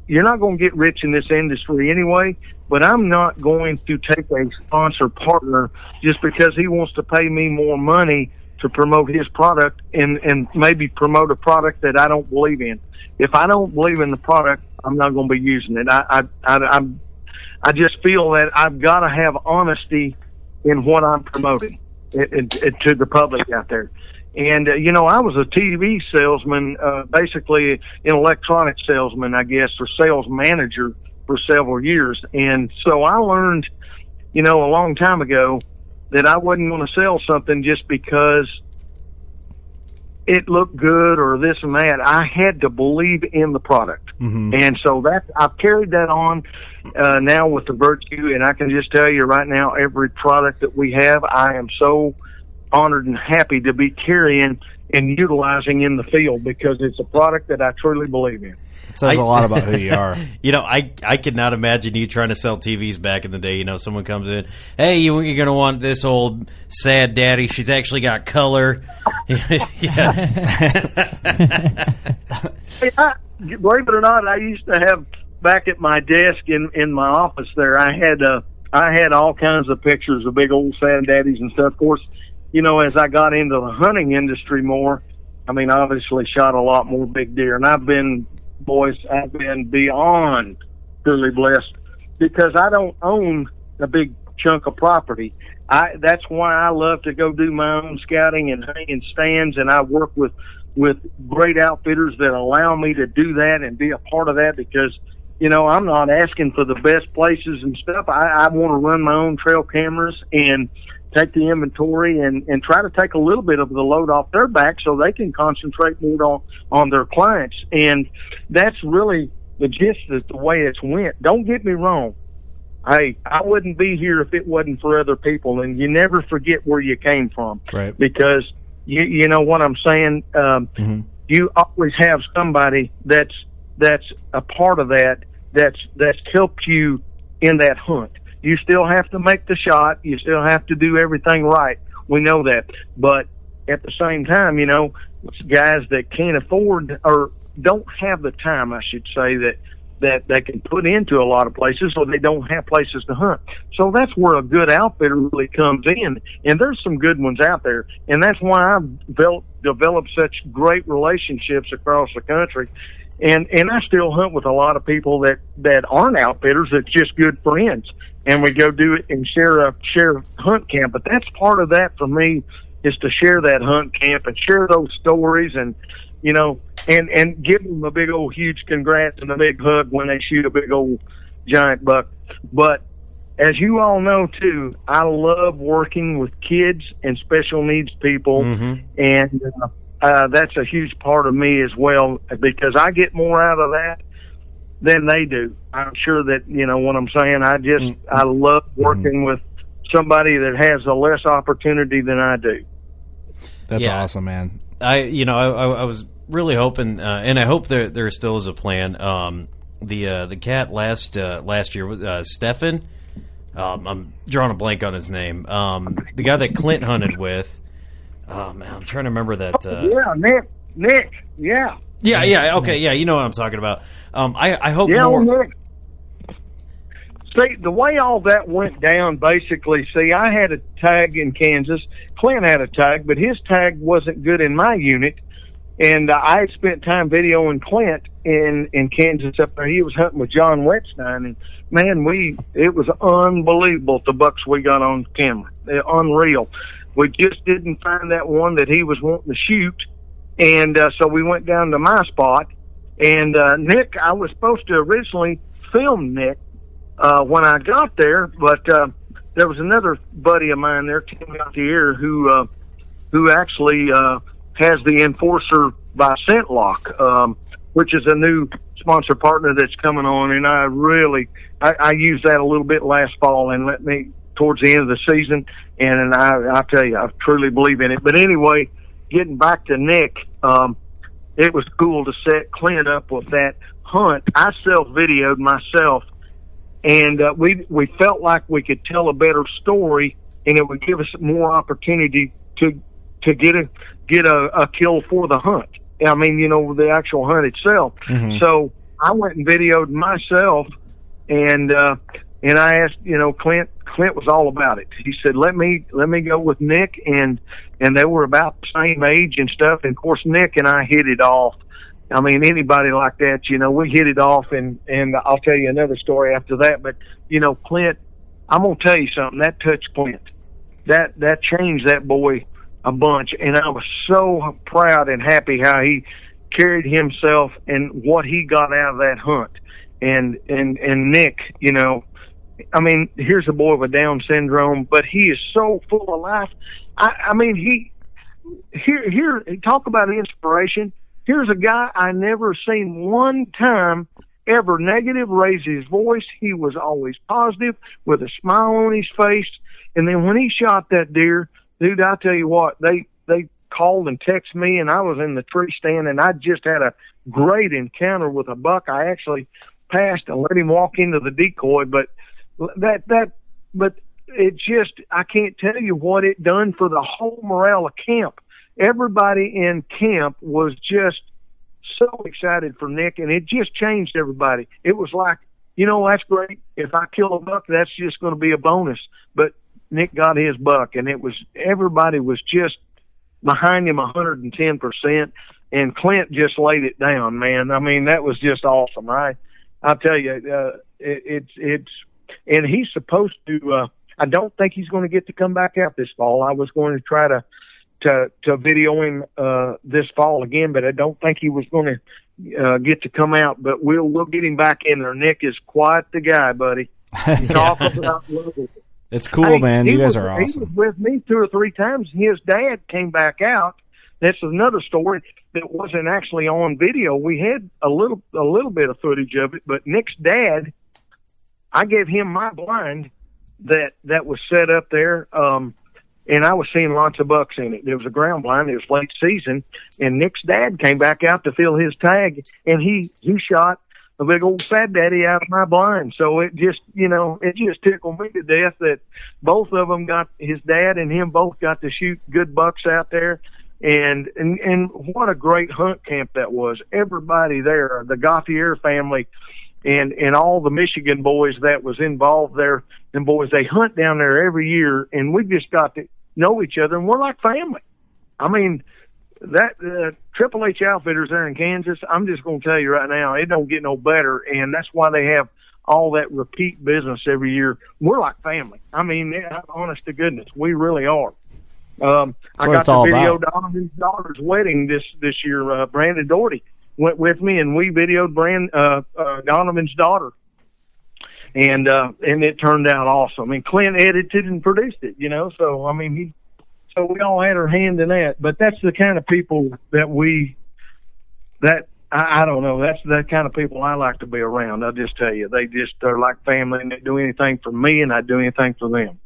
Speaker 7: you're not going to get rich in this industry anyway, but I'm not going to take a sponsor partner just because he wants to pay me more money to promote his product and, and maybe promote a product that I don't believe in. If I don't believe in the product, I'm not going to be using it. I, I, I, I'm, I just feel that I've got to have honesty in what I'm promoting it, it, it, to the public out there. And, uh, you know, I was a TV salesman, uh, basically an electronic salesman, I guess, or sales manager for several years. And so I learned, you know, a long time ago that I wasn't going to sell something just because it looked good or this and that. I had to believe in the product,
Speaker 6: Mm-hmm.
Speaker 7: and so that I've carried that on uh, now with the Virtue, and I can just tell you right now, every product that we have, I am so honored and happy to be carrying and utilizing in the field because it's a product that I truly believe in.
Speaker 6: It says a lot about who you are.
Speaker 3: You know, I I could not imagine you trying to sell TVs back in the day. You know, someone comes in, hey, you, you're going to want this old sad daddy. She's actually got color. yeah.
Speaker 7: Hey, I, believe it or not, I used to have back at my desk in in my office there. I had uh, I had all kinds of pictures of big old sad daddies and stuff. Of course, you know, as I got into the hunting industry more, I mean, obviously shot a lot more big deer, and I've been, boys, I've been beyond truly blessed because I don't own a big chunk of property. I that's why I love to go do my own scouting and hanging stands, and I work with with great outfitters that allow me to do that and be a part of that because you know I'm not asking for the best places and stuff. I, I want to run my own trail cameras and take the inventory and and try to take a little bit of the load off their back so they can concentrate more on on their clients. And that's really the gist of the way it's went. Don't get me wrong. Hey, I wouldn't be here if it wasn't for other people, and you never forget where you came from
Speaker 6: Right.
Speaker 7: because you you know what I'm saying. Um,
Speaker 6: Mm-hmm.
Speaker 7: You always have somebody that's that's a part of that that's that's helped you in that hunt. You still have to make the shot. You still have to do everything right. We know that, but at the same time, you know, guys that can't afford or don't have the time, I should say that that they can put into a lot of places or they don't have places to hunt. So that's where a good outfitter really comes in. And there's some good ones out there. And that's why I've developed, developed such great relationships across the country. And, and I still hunt with a lot of people that, that aren't outfitters, that's just good friends. And we go do it and share a, share hunt camp. But that's part of that for me is to share that hunt camp and share those stories and, you know, and and give them a big old huge congrats and a big hug when they shoot a big old giant buck. But as you all know too, I love working with kids and special needs people, and uh, uh, that's a huge part of me as well because I get more out of that than they do. I'm sure that you know what I'm saying. I just I love working with somebody that has a less opportunity than I do.
Speaker 6: That's
Speaker 3: Yeah.
Speaker 6: awesome, man.
Speaker 3: I you know I, I, I was really hoping, uh, and I hope there there still is a plan. Um, the uh, the cat last uh, last year, uh, Stefan. Um, I'm drawing a blank on his name. Um, the guy that Clint hunted with. Oh man, I'm trying to remember that. Uh,
Speaker 7: yeah, Nick, Nick, yeah.
Speaker 3: yeah, yeah, okay, yeah. You know what I'm talking about. Um, I I hope
Speaker 7: Yeah,
Speaker 3: more.
Speaker 7: Nick. See, the way all that went down, basically, see, I had a tag in Kansas. Clint had a tag, but his tag wasn't good in my unit. And uh, I had spent time videoing Clint in, in Kansas up there. He was hunting with John Wetstein. And man, we, it was unbelievable the bucks we got on camera. They're unreal. We just didn't find that one that he was wanting to shoot. And, uh, so we went down to my spot. And, uh, Nick, I was supposed to originally film Nick, uh, when I got there, but, uh, there was another buddy of mine there, Tim Gautier, who, uh, who actually, uh, has the Enforcer by ScentLok, um, which is a new sponsor partner that's coming on. And I really, I, I used that a little bit last fall and let me towards the end of the season. And, and I, I tell you, I truly believe in it. But anyway, getting back to Nick, um, it was cool to set Clint up with that hunt. I self videoed myself and uh, we we felt like we could tell a better story, and it would give us more opportunity to to get a get a, a kill for the hunt. I mean, you know, the actual hunt itself.
Speaker 6: Mhm.
Speaker 7: So I went and videoed myself, and uh, and I asked, you know, Clint. Clint was all about it. He said, "Let me let me go with Nick," and and they were about the same age and stuff. And of course, Nick and I hit it off. I mean, anybody like that, you know, we hit it off, and and I'll tell you another story after that. But you know, Clint, I'm gonna tell you something. That touched Clint. That that changed that boy a bunch, and I was so proud and happy how he carried himself and what he got out of that hunt. And and and Nick, you know, I mean, here's a boy with Down syndrome, but he is so full of life. I, I mean, he here here talk about inspiration. Here's a guy I never seen one time ever negative raise his voice. He was always positive with a smile on his face. And then when he shot that deer, dude, I tell you what, they they called and texted me, and I was in the tree stand, and I just had a great encounter with a buck. I actually passed and let him walk into the decoy, but that that but it just I can't tell you what it done for the whole morale of camp. Everybody in camp was just so excited for Nick, and it just changed everybody. It was like, you know, that's great. If I kill a buck, that's just going to be a bonus. But Nick got his buck, and it was everybody was just behind him a 110 percent. And Clint just laid it down, man. I mean, that was just awesome. I, I tell you, uh, it, it's it's, and he's supposed to. uh I don't think he's going to get to come back out this fall. I was going to try to to to video him uh this fall again, but I don't think he was going to uh get to come out. But we'll we'll get him back in there. Nick is quite the guy, buddy. He's
Speaker 6: Yeah.
Speaker 7: talking about.
Speaker 6: It's cool,
Speaker 7: Hey,
Speaker 6: man. You guys
Speaker 7: was-
Speaker 6: are awesome.
Speaker 7: He was with me two or three times. His dad came back out. That's another story that wasn't actually on video. We had a little a little bit of footage of it, but Nick's dad, I gave him my blind that that was set up there. Um, and I was seeing lots of bucks in it. There was a ground blind. It was late season, and Nick's dad came back out to fill his tag, and he he shot a big old fat daddy out of my blind. So it just you know it just tickled me to death that both of them got his dad and him both got to shoot good bucks out there. And and and what a great hunt camp that was! Everybody there, the Gauthier family, and and all the Michigan boys that was involved there. And boys, they hunt down there every year, and we just got to know each other, and we're like family. I mean, that uh, Triple H Outfitters there in Kansas. I'm just going to tell you right now, it don't get no better, and that's why they have all that repeat business every year. We're like family. I mean, yeah, honest to goodness, we really are. Um, I got to
Speaker 6: all
Speaker 7: video
Speaker 6: about.
Speaker 7: Donovan's daughter's wedding this this year. Uh, Brandon Doherty went with me, and we videoed Brand uh, uh, Donovan's daughter, and uh, and it turned out awesome. And Clint edited and produced it, you know. So I mean, he so we all had our hand in that. But that's the kind of people that we that I, I don't know. That's the kind of people I like to be around. I'll just tell you, they just they're like family, and they do anything for me, and I do anything for them.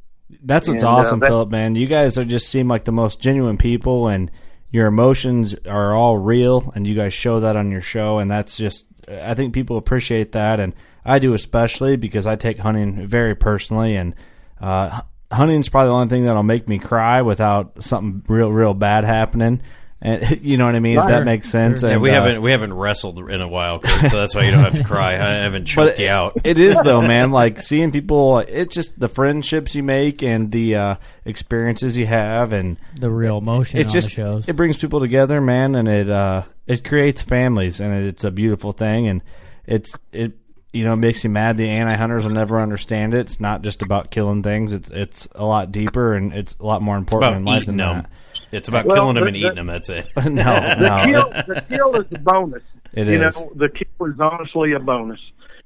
Speaker 6: That's what's
Speaker 7: And, uh,
Speaker 6: awesome,
Speaker 7: that-
Speaker 6: Phillip. Man, you guys are just seem like the most genuine people, and your emotions are all real, and you guys show that on your show, and that's just. I think people appreciate that, and I do especially because I take hunting very personally, and uh, hu- hunting's probably the only thing that'll make me cry without something real, real bad happening. And you know what I mean? If that makes sense.
Speaker 3: Yeah,
Speaker 6: And,
Speaker 3: we
Speaker 6: uh,
Speaker 3: haven't we haven't wrestled in a while, Kurt, so that's why you don't have to cry. I haven't choked
Speaker 6: But
Speaker 3: you out.
Speaker 6: it is though, man. Like seeing people, it's just the friendships you make and the uh, experiences you have, and
Speaker 4: The real emotion
Speaker 6: It
Speaker 4: on
Speaker 6: just
Speaker 4: the shows.
Speaker 6: it brings people together, man, and it uh, it creates families, and it's a beautiful thing, and it's it you know makes you mad. The anti hunters will never understand it. It's not just about killing things. It's it's a lot deeper, and it's a lot more important
Speaker 3: about
Speaker 6: in life than
Speaker 3: them.
Speaker 6: that.
Speaker 3: It's about
Speaker 7: Well,
Speaker 3: killing them and
Speaker 7: the-
Speaker 3: eating them. That's it.
Speaker 6: no,
Speaker 7: the
Speaker 6: no.
Speaker 7: kill, the kill is a bonus.
Speaker 6: It
Speaker 7: you
Speaker 6: is.
Speaker 7: know, the kill is honestly a bonus.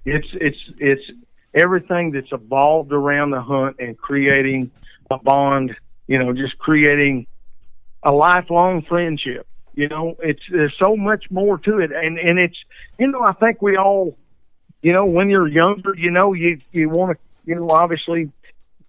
Speaker 7: It's it's it's everything that's evolved around the hunt and creating a bond. You know, just creating a lifelong friendship. You know, it's there's so much more to it, and and it's you know I think we all, you know, when you're younger, you know, you you want to you know obviously,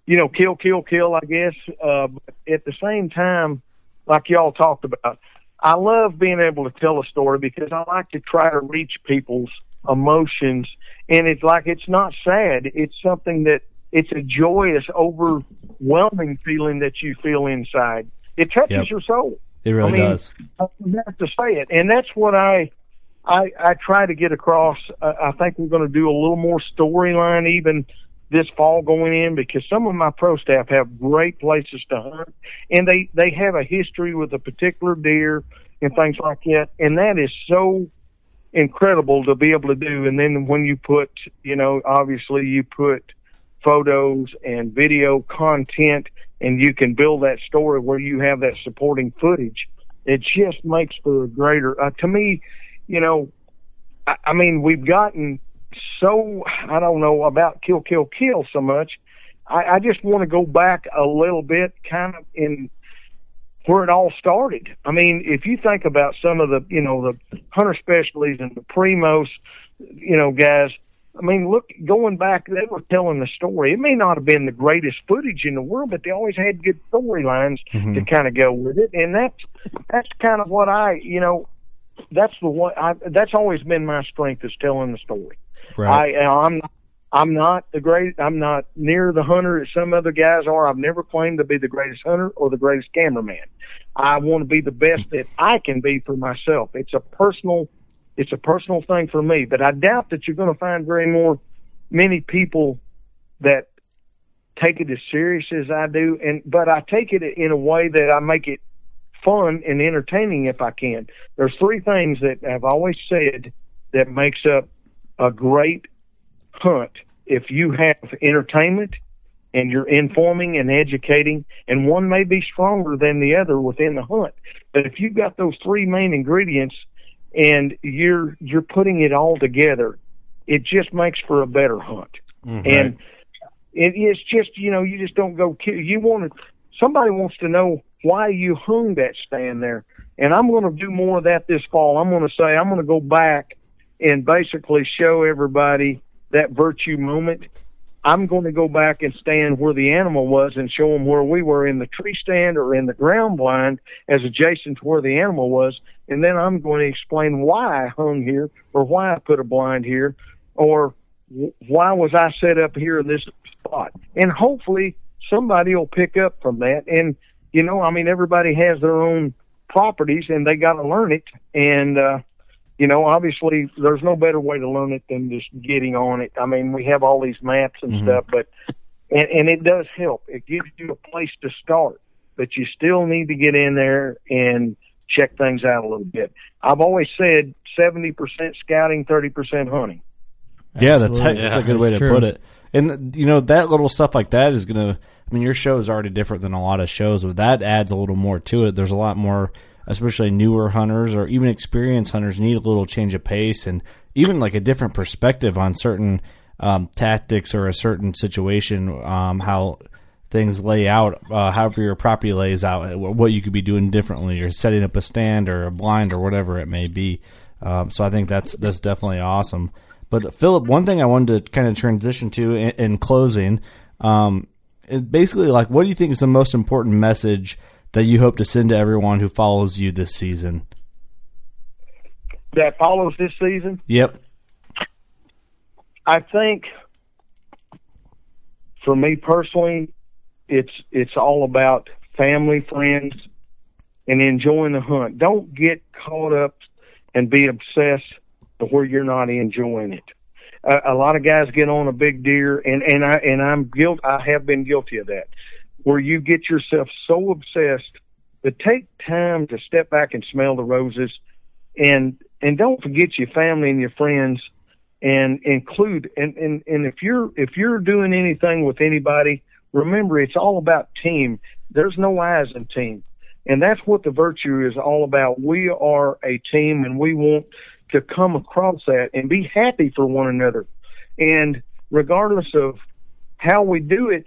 Speaker 7: you know, kill kill kill. I guess, uh, but at the same time, like y'all talked about, I love being able to tell a story because I like to try to reach people's emotions, and it's like it's not sad. It's something that it's a joyous, overwhelming feeling that you feel inside. It touches
Speaker 6: Yep.
Speaker 7: your soul.
Speaker 6: It really
Speaker 7: I mean,
Speaker 6: does.
Speaker 7: I have to say it, and that's what I I, I try to get across. Uh, I think we're going to do a little more storyline even this fall going in because some of my pro staff have great places to hunt, and they they have a history with a particular deer and things like that, and that is so incredible to be able to do. And then when you put, you know, obviously you put photos and video content and you can build that story where you have that supporting footage. It just makes for a greater, uh, to me, you know, I, I mean, we've gotten so I don't know about kill, kill, kill so much. I, I just want to go back a little bit, kind of in where it all started. I mean, if you think about some of the, you know, the Hunter Specialties and the Primos, you know, guys. I mean, look, going back, they were telling the story. It may not have been the greatest footage in the world, but they always had good storylines
Speaker 6: Mhm.
Speaker 7: to kind of go with it, and that's that's kind of what I, you know, that's the one. I, that's always been my strength is telling the story.
Speaker 6: Right.
Speaker 7: I, I'm I'm not the great. I'm not near the hunter that some other guys are. I've never claimed to be the greatest hunter or the greatest cameraman. I want to be the best hmm. that I can be for myself. It's a personal, it's a personal thing for me. But I doubt that you're going to find very more many people that take it as serious as I do. And but I take it in a way that I make it fun and entertaining if I can. There's three things that I've always said that makes up a great hunt. If you have entertainment and you're informing and educating, and one may be stronger than the other within the hunt. But if you've got those three main ingredients and you're you're putting it all together, it just makes for a better hunt. Mm-hmm. And it, it's just you know you just don't go kill. You want to somebody wants to know why you hung that stand there, and I'm going to do more of that this fall. I'm going to say I'm going to go back and basically show everybody that virtue moment. I'm going to go back and stand where the animal was and show them where we were in the tree stand or in the ground blind as adjacent to where the animal was. And then I'm going to explain why I hung here or why I put a blind here or why was I set up here in this spot. And hopefully somebody will pick up from that. And, you know, I mean, everybody has their own properties and they got to learn it. And, uh, you know, obviously there's no better way to learn it than just getting on it. I mean, we have all these maps and
Speaker 6: Mhm.
Speaker 7: stuff, but, and, and it does help. It gives you a place to start, but you still need to get in there and check things out a little bit. I've always said 70% scouting, 30% hunting.
Speaker 6: Yeah, that's,
Speaker 4: Absolutely.
Speaker 6: that's a good way to
Speaker 4: that's
Speaker 6: put it. And you know that little stuff like that is gonna. I mean, your show is already different than a lot of shows, but that adds a little more to it. There's a lot more, especially newer hunters or even experienced hunters need a little change of pace and even like a different perspective on certain um, tactics or a certain situation. Um, how things lay out, uh, however your property lays out, uh, what you could be doing differently, or setting up a stand or a blind or whatever it may be. Um, so I think that's that's definitely awesome. But Phillip, one thing I wanted to kind of transition to in, in closing, um, is basically like, what do you think is the most important message that you hope to send to everyone who follows you this season?
Speaker 7: That follows this season,
Speaker 6: Yep.
Speaker 7: I think for me personally, it's it's all about family, friends, and enjoying the hunt. Don't get caught up and be obsessed to where you're not enjoying it. A, a lot of guys get on a big deer, and and I and I'm guilt. I have been guilty of that, where you get yourself so obsessed. But take time to step back and smell the roses, and and don't forget your family and your friends and include and, and and if you're if you're doing anything with anybody remember it's all about team. There's no eyes in team. And that's what the virtue is all about. We are a team and we want to come across that and be happy for one another. And regardless of how we do it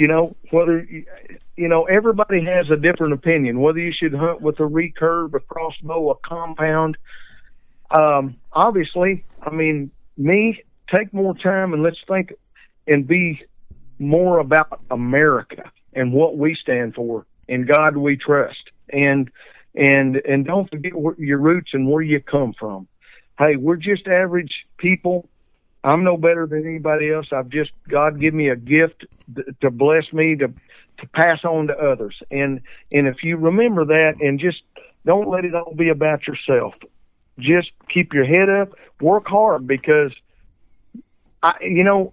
Speaker 7: you know whether you know everybody has a different opinion whether you should hunt with a recurve a crossbow a compound um, obviously, I mean, me, take more time and let's think and be more about America and what we stand for and God we trust. And, and, and don't forget your roots and where you come from. Hey, we're just average people. I'm no better than anybody else. I've just, God give me a gift to bless me to, to pass on to others. And, and if you remember that and just don't let it all be about yourself just keep your head up, work hard because I you know,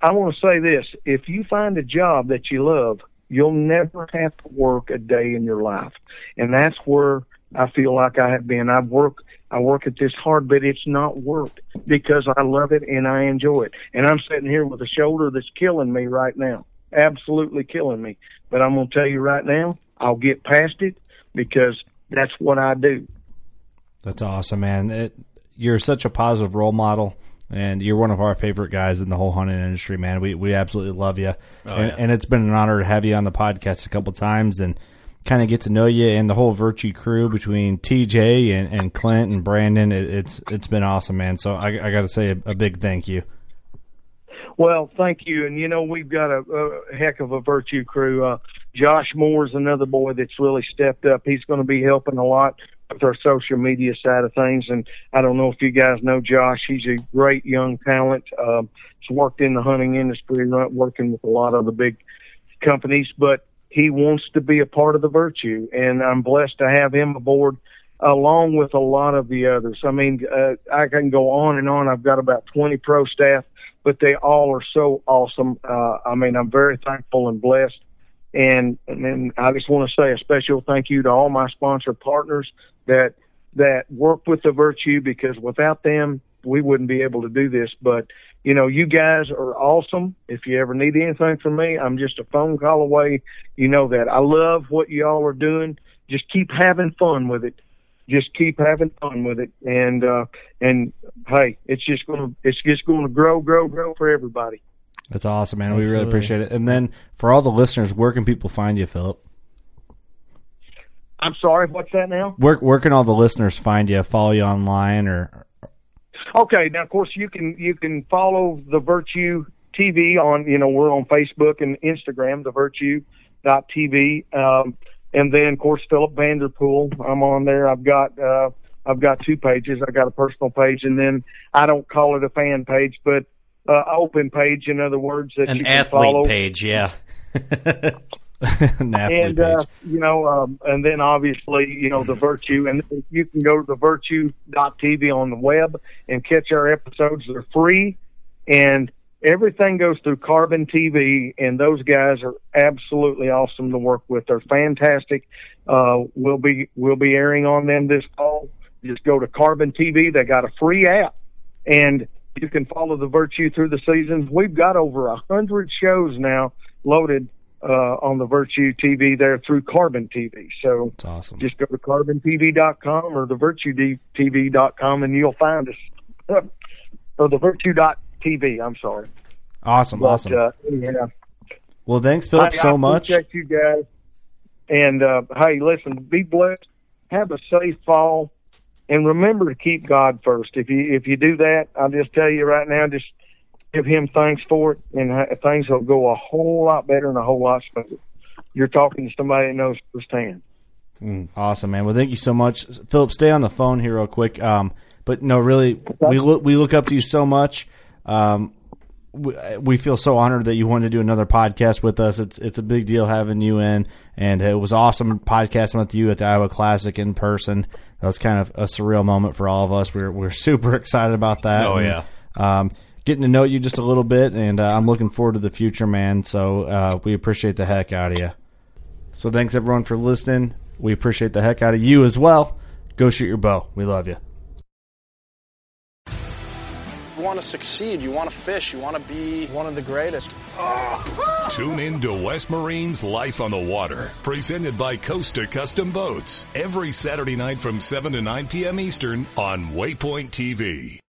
Speaker 7: I want to say this, if you find a job that you love, you'll never have to work a day in your life. And that's where I feel like I have been. I've worked I work at this hard, but it's not work because I love it and I enjoy it. And I'm sitting here with a shoulder that's killing me right now. Absolutely killing me. But I'm going to tell you right now, I'll get past it because that's what I do.
Speaker 6: That's awesome, man. It, you're such a positive role model. and you're one of our favorite guys in the whole hunting industry, man. We we absolutely love you,
Speaker 3: Oh,
Speaker 6: and,
Speaker 3: yeah.
Speaker 6: and it's been an honor to have you on the podcast a couple times and kind of get to know you and the whole Virtue crew between TJ and, and Clint and Brandon. It, it's it's been awesome, man. So I, I got to say a, a big thank you.
Speaker 7: Well, thank you. And you know, we've got a, a heck of a virtue crew. Uh, Josh Moore's another boy that's really stepped up. He's going to be helping a lot with our social media side of things. And I don't know if you guys know Josh. He's a great young talent. Um, he's worked in the hunting industry, working with a lot of the big companies, but he wants to be a part of the virtue. And I'm blessed to have him aboard along with a lot of the others. I mean, uh, I can go on and on. I've got about 20 pro staff but they all are so awesome. Uh, I mean, I'm very thankful and blessed. And, and I just want to say a special thank you to all my sponsor partners that, that work with the virtue because without them, we wouldn't be able to do this. But, you know, you guys are awesome. If you ever need anything from me, I'm just a phone call away. You know that I love what y'all are doing. Just keep having fun with it just keep having fun with it and uh and hey it's just gonna it's just gonna grow grow grow for everybody
Speaker 6: That's awesome, man. We really appreciate it. And then for all the listeners, where can people find you, Phillip?
Speaker 7: i'm sorry what's that now
Speaker 6: Where where can all the listeners find you? Follow you online or
Speaker 7: okay now of course you can you can follow the virtue tv on you know we're on facebook and instagram the virtue dot tv um and then of course phillip vanderpool i'm on there. I've got uh i've got two pages. I got a personal page and then i don't call it a fan page but uh open page in other words that
Speaker 3: An
Speaker 7: you can
Speaker 3: athlete
Speaker 7: follow.
Speaker 3: page, yeah.
Speaker 7: and uh, you know, um, and then obviously, you know, the Virtue, and you can go to the Virtue.tv on the web and catch our episodes. They're free, and everything goes through Carbon TV, and those guys are absolutely awesome to work with. They're fantastic. Uh, we'll be we'll be airing on them this fall. Just go to Carbon TV. They got a free app, and you can follow the Virtue through the seasons. We've got over a hundred shows now loaded uh, on the Virtue TV there through Carbon TV. So
Speaker 6: That's awesome.
Speaker 7: just go to carbontv.com or the virtuetv.com and you'll find us. or the virtue.tv, I'm sorry.
Speaker 6: Awesome,
Speaker 7: But,
Speaker 6: awesome.
Speaker 7: Uh, anyhow,
Speaker 6: well, thanks,
Speaker 7: Phillip,
Speaker 6: so
Speaker 7: I
Speaker 6: much.
Speaker 7: appreciate you guys. And uh, hey, listen, be blessed. Have a safe fall, and remember to keep God first. If you if you do that, I'll just tell you right now, just give Him thanks for it, and uh, things will go a whole lot better and a whole lot smoother. You're talking to somebody that knows firsthand.
Speaker 6: Mm, awesome, man. Well, thank you so much, Phillip. Stay on the phone here real quick. Um, but no, really, we look we look up to you so much. Um, we, we feel so honored that you wanted to do another podcast with us. It's it's a big deal having you in, and it was awesome podcasting with you at the Iowa Classic in person. That was kind of a surreal moment for all of us. We're we're super excited about that.
Speaker 3: Oh,
Speaker 6: And,
Speaker 3: yeah.
Speaker 6: Um, getting to know you just a little bit, and uh, I'm looking forward to the future, man. So uh, we appreciate the heck out of you. So thanks everyone for listening. We appreciate the heck out of you as well. Go shoot your bow. We love you.
Speaker 8: You want to succeed. You want to fish. You want to be one of the greatest.
Speaker 9: Tune in to West Marine's Life on the Water, presented by Costa Custom Boats, every Saturday night from 7 to 9 p.m. Eastern on Waypoint TV.